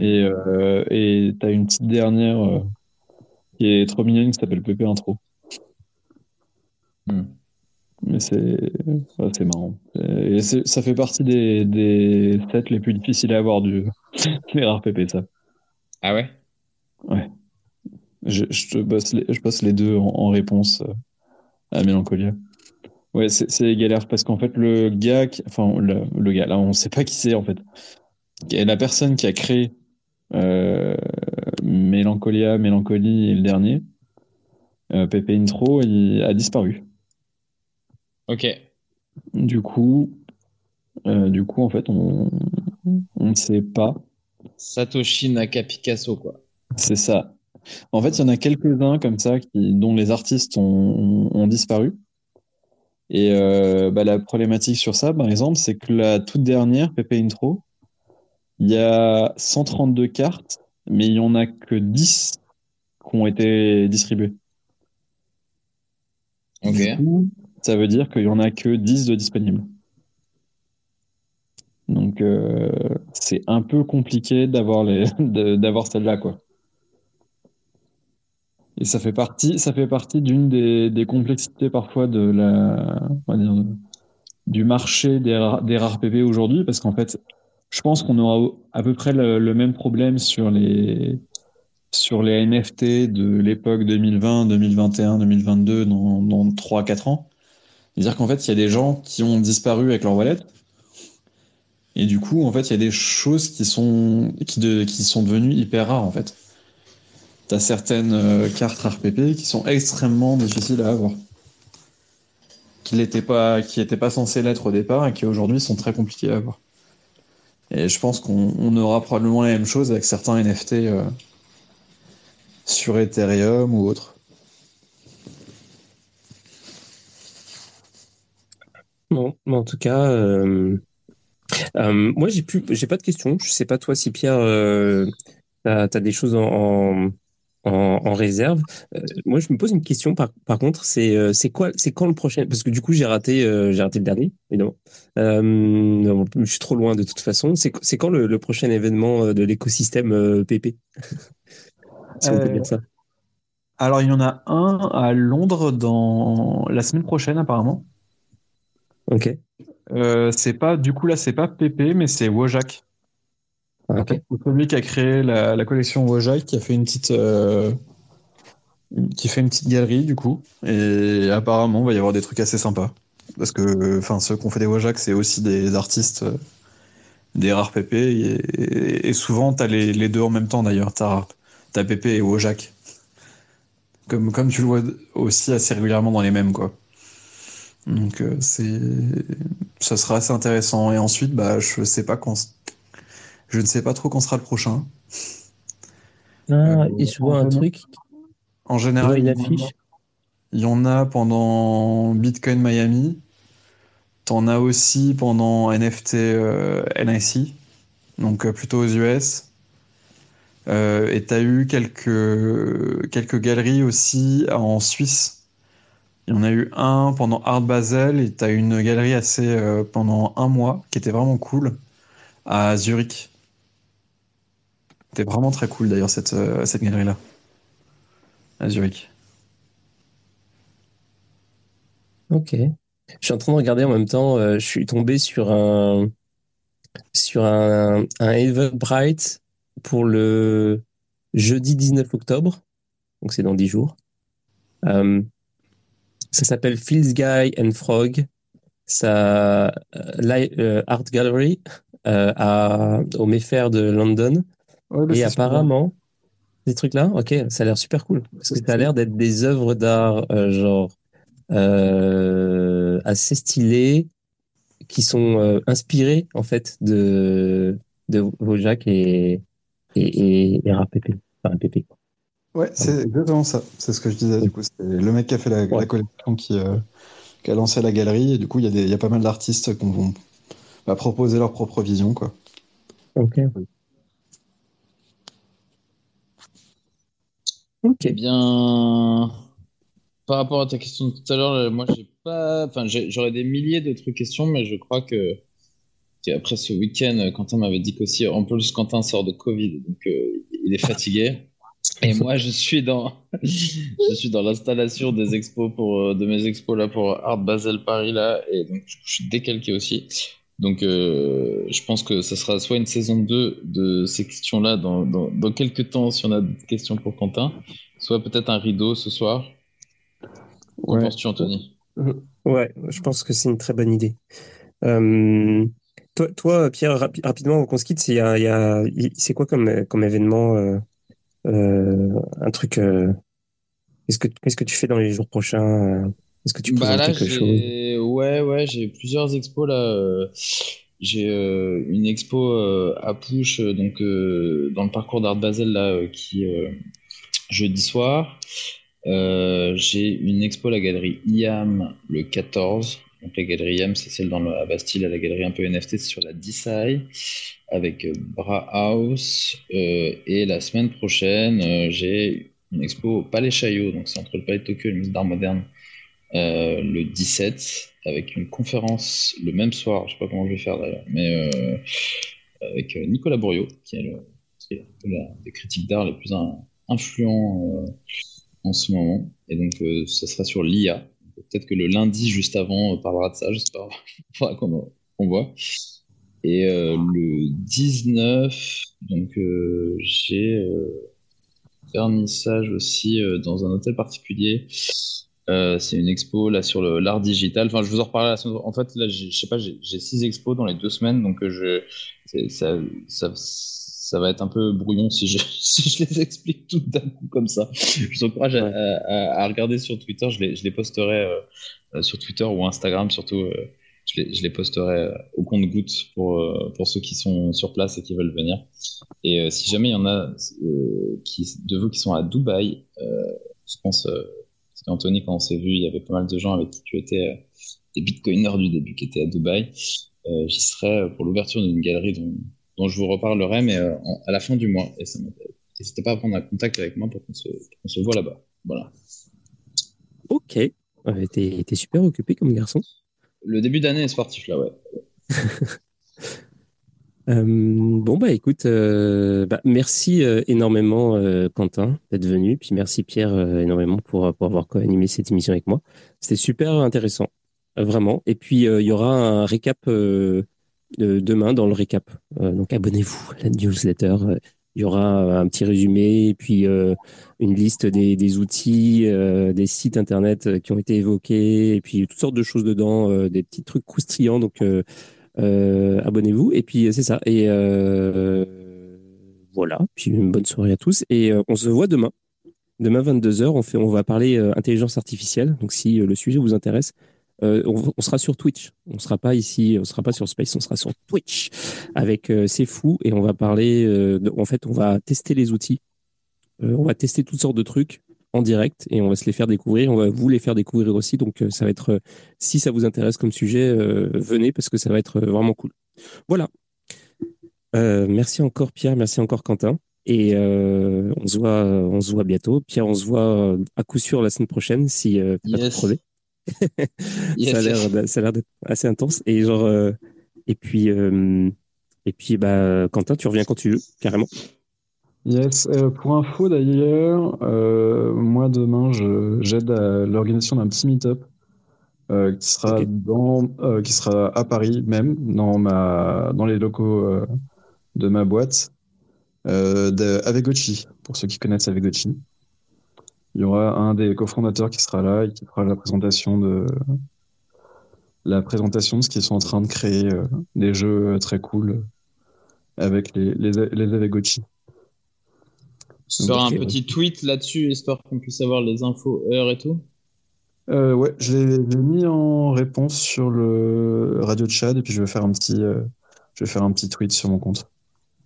C: Et euh, et t'as une petite dernière euh, qui est trop mignonne qui s'appelle Pépé Intro.
E: Hmm.
C: Mais c'est ouais, c'est marrant. Et ça fait partie des, des sets les plus difficiles à avoir du les rares PP ça.
E: Ah ouais?
C: Je, je te bosse les, je bosse les deux en, en réponse euh, à Mélancolia. Ouais, c'est galère parce qu'en fait, le gars, qui- enfin, le, le gars, là, on sait pas qui c'est en fait. Et La personne qui a créé Mélancolia, Mélancolie et le dernier, euh, Pepe Intro, il a disparu.
E: Ok.
C: Du coup, euh, du coup, en fait, on on ne sait pas.
E: Satoshi Naka Picasso, quoi.
C: C'est ça. En fait, il y en a quelques-uns comme ça qui, dont les artistes ont, ont disparu. Et euh, bah, la problématique sur ça, par exemple, c'est que la toute dernière, Pepe Intro, il y a 132 cartes, mais il n'y en a que 10 qui ont été distribuées.
E: Ok.
C: Du coup, ça veut dire qu'il n'y en a que 10 de disponibles. Donc, euh, c'est un peu compliqué d'avoir les, d'avoir celle-là, quoi. Et ça fait partie, ça fait partie d'une des, des complexités parfois de la, on va dire, du marché des, ra- des rares PP aujourd'hui, parce qu'en fait, je pense qu'on aura à peu près le, même problème sur les, sur les NFT de l'époque 2020, 2021, 2022, dans, dans 3-4 ans. C'est-à-dire qu'en fait, il y a des gens qui ont disparu avec leur wallet. Et du coup, en fait, il y a des choses qui sont, qui, sont devenues hyper rares, en fait. T'as certaines euh, cartes RPP qui sont extrêmement difficiles à avoir. Qui n'étaient pas, qui étaient pas censées l'être au départ et qui aujourd'hui sont très compliquées à avoir. Et je pense qu'on on aura probablement la même chose avec certains NFT euh, sur Ethereum ou autre.
A: Bon, mais en tout cas, euh, euh, moi j'ai pas de questions. Je sais pas toi si Pierre, t'as, t'as des choses en, en, en réserve. Euh, moi, je me pose une question par, par contre, c'est euh, c'est quoi, c'est quand le prochain Parce que du coup, j'ai raté, euh, j'ai raté le dernier, évidemment. Non, je suis trop loin de toute façon. C'est quand le, le prochain événement de l'écosystème PP Si on peut dire ça.
C: Alors, il y en a un à Londres dans la semaine prochaine, apparemment.
A: Ok.
C: C'est pas, du coup, là, c'est pas PP, mais c'est Wojak. En
A: ok.
C: fait, c'est celui qui a créé la, collection Wojak, qui a fait une petite, euh, qui fait une petite galerie, du coup. Et apparemment, il va y avoir des trucs assez sympas. Parce que, enfin, ceux qui ont fait des Wojak, c'est aussi des artistes, euh, des rares PP. Et, souvent, t'as les, les deux en même temps, d'ailleurs. T'as, t'as PP et Wojak. Comme, comme tu le vois aussi assez régulièrement dans les mêmes, quoi. Donc, euh, c'est, ça sera assez intéressant. Et ensuite, bah, je sais pas quand, je ne sais pas trop quand sera le prochain.
A: Ah,
C: Euh,
A: et je vois un truc.
C: En général, il y en a-
A: affiche.
C: il y en a pendant Bitcoin Miami. T'en as aussi pendant NFT euh, NIC, donc euh, plutôt aux US. Euh, et t'as eu quelques, quelques galeries aussi en Suisse. Il y en a eu un pendant Art Basel et t'as eu une galerie assez pendant un mois qui était vraiment cool à Zurich. C'était vraiment très cool d'ailleurs cette, euh, cette galerie-là à Zurich.
A: Ok. Je suis en train de regarder en même temps. euh, je suis tombé sur un sur un, un Eventbrite pour le jeudi 19 octobre. Donc c'est dans 10 jours. Euh, ça s'appelle Feels Guy and Frog. Ça euh, Art Gallery à, au Mayfair de London.
C: Ouais, bah,
A: Et apparemment, ces trucs-là, ok, ça a l'air super cool. Parce que ça a l'air d'être des œuvres d'art, euh, genre, euh, assez stylées, qui sont euh, inspirées, en fait, de, de Wojak et, et, et, et RAPP. Enfin, RAPP.
C: Ouais, c'est exactement ça. C'est ce que je disais. Du coup, c'est le mec qui a fait la,
A: Ouais.
C: la collection qui, euh, qui a lancé la galerie. Et du coup, il y a des, il y a pas mal d'artistes qui vont bah, proposer leur propre vision, quoi.
A: Ok. Ok.
B: Eh bien, par rapport à ta question de tout à l'heure, euh, moi, j'ai pas. Enfin, j'aurais des milliers d'autres questions, mais je crois que qu'après ce week-end, euh, Quentin m'avait dit qu'aussi, en plus, Quentin sort de Covid, donc euh, il est fatigué. Et moi, je suis dans, je suis dans l'installation des expos pour, de mes expos là pour Art Basel Paris là, et donc je suis décalqué aussi. Donc, euh, je pense que ça sera soit une saison 2 de ces questions-là dans, dans, dans quelques temps, si on a des questions pour Quentin, soit peut-être un rideau ce soir. Qu'en
C: Ouais.
B: penses-tu, Anthony?
A: Ouais, je pense que c'est une très bonne idée. Euh, toi, toi, Pierre, rapi- rapidement, qu'on se quitte, c'est quoi comme, comme événement, euh, euh, un truc, euh, qu'est-ce que, qu'est-ce que tu fais dans les jours prochains? Est-ce que tu
B: Bah là,
A: quelque chose?
B: ouais, ouais, j'ai plusieurs expos là. euh, J'ai euh, une expo euh, à Push, euh, donc euh, dans le parcours d'Art Basel là, qui jeudi soir. J'ai une expo à la galerie IAM le 14. Donc la galerie IAM, c'est celle dans la Bastille, à la galerie un peu NFT, c'est sur la DeSci avec Bra House. Et la semaine prochaine, j'ai une expo au Palais Chaillot, donc c'est entre le Palais de Tokyo et le Musée d'Art Moderne euh, le 17 avec une conférence le même soir, je sais pas comment je vais faire d'ailleurs, mais euh, avec euh, Nicolas Bourriot, qui est, le, qui est un l'un des critiques d'art les plus in- influents en ce moment. Et donc, ça sera sur l'IA. Peut-être que le lundi, juste avant, on parlera de ça, j'espère. Qu'on voit. Et le 19, donc j'ai vernissage aussi dans un hôtel particulier. Euh, c'est une expo là sur l'art digital. Enfin, je vous en reparlerai la semaine. En fait, là, j'ai- je sais pas, j'ai six expos dans les deux semaines, donc euh, je, ça, ça, ça va être un peu brouillon si je, si je les explique tout d'un coup comme ça. Je vous encourage à,
A: Ouais.
B: à- à regarder sur Twitter. Je les, je les posterai euh, sur Twitter ou Instagram surtout. euh, je les, je les posterai au compte goutte pour, pour ceux qui sont sur place et qui veulent venir. Et si jamais il y en a qui, de vous qui sont à Dubaï, je pense, parce qu'Anthony, quand on s'est vu, il y avait pas mal de gens avec qui tu étais, euh, des bitcoiners du début qui étaient à Dubaï. Euh, J'y serai pour l'ouverture d'une galerie dont, dont je vous reparlerai, mais euh, en- à la fin du mois. Et ça
E: n'hésitez pas à prendre un contact avec moi pour qu'on se, se voit là-bas. Voilà.
A: Ok. T'es t'es super occupé comme garçon.
E: Le début d'année est sportif là, ouais.
A: Euh, bon bah écoute, euh, bah, merci euh, énormément euh, Quentin d'être venu, puis merci Pierre euh, énormément pour, pour avoir co-animé cette émission avec moi. C'était super intéressant, vraiment. Et puis euh, il y aura un récap de- demain dans le récap. Donc abonnez-vous à la newsletter. Il y aura un petit résumé, et puis une liste des, des outils, des sites internet qui ont été évoqués, et puis toutes sortes de choses dedans, des petits trucs croustillants. Donc abonnez-vous. Et puis c'est ça. Et euh, voilà. Puis une bonne soirée à tous. Et euh, on se voit demain. Demain 22h, on fait, on va parler euh, intelligence artificielle. Donc si euh, le sujet vous intéresse, euh, on, sera sur Twitch. On sera pas ici, on sera pas sur Space, on sera sur Twitch avec euh, C'est fou et on va parler. euh, en fait, on va tester les outils. Euh, on va tester toutes sortes de trucs en direct et on va se les faire découvrir. On va vous les faire découvrir aussi. Donc euh, ça va être, euh, si ça vous intéresse comme sujet, euh, venez parce que ça va être vraiment cool. Voilà. Euh, merci encore Pierre, merci encore Quentin. Et euh, on se voit, on se voit bientôt. Pierre, on se voit à coup sûr la semaine prochaine si euh, pas trop
E: Yes.
A: crevé.
E: Yes,
A: ça a l'air,
E: yes.
A: d'a- ça a l'air d'être assez intense. Et genre, et puis, et puis, bah, Quentin, tu reviens quand tu veux, carrément.
C: Yes, euh, pour info d'ailleurs, euh, moi demain je j'aide à l'organisation d'un petit meet-up euh, qui sera dans qui sera à Paris même dans ma dans les locaux de ma boîte de Avegochi pour ceux qui connaissent Avegochi. Il y aura un des cofondateurs qui sera là et qui fera la présentation de la présentation de ce qu'ils sont en train de créer des jeux très cool avec les les, les Avegochi.
A: Ok,
E: un
A: ouais.
E: petit tweet là-dessus, histoire qu'on puisse avoir les infos, heures et tout.
C: Euh, ouais, je l'ai mis en réponse sur le radio de Chad et puis je vais faire un petit, euh, je vais faire un petit tweet sur mon compte.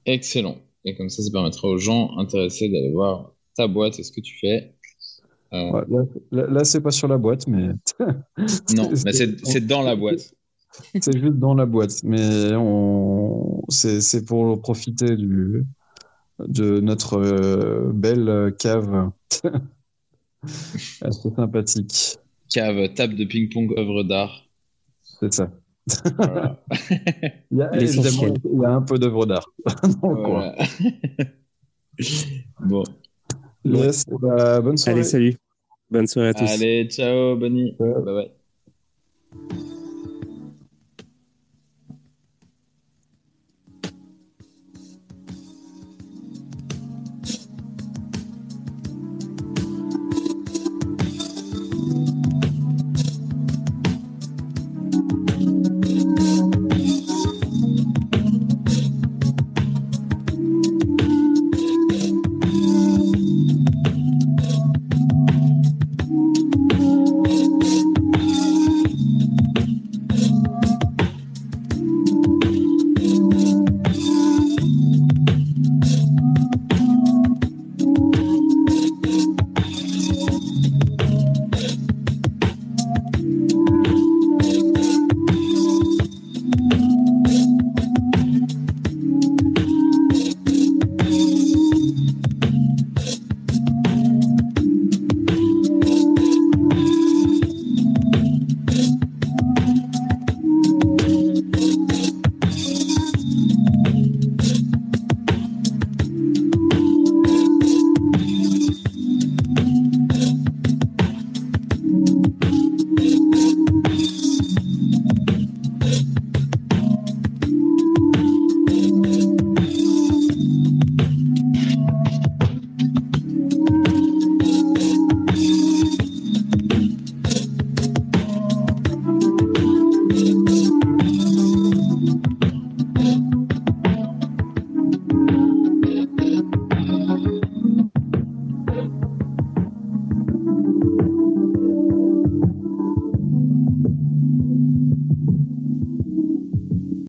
E: Excellent. Et comme ça, ça permettra aux gens intéressés d'aller voir ta boîte et ce que tu fais. Euh,
C: Ouais, là, là, là, c'est pas sur la boîte, mais
E: Non, c'est dans la boîte.
C: c'est juste dans la boîte. Mais on, c'est c'est pour profiter du de notre euh, belle cave assez sympathique.
E: Cave, table de ping-pong, œuvre d'art.
C: C'est ça.
E: Voilà.
C: Il y a,
A: L'essentiel.
C: évidemment, il y a un peu d'œuvre d'art.
E: Voilà. bon.
C: Yes, bah, bonne soirée.
A: Allez, salut. Bonne soirée à tous.
E: Allez, ciao, Bonnie. Bye bye.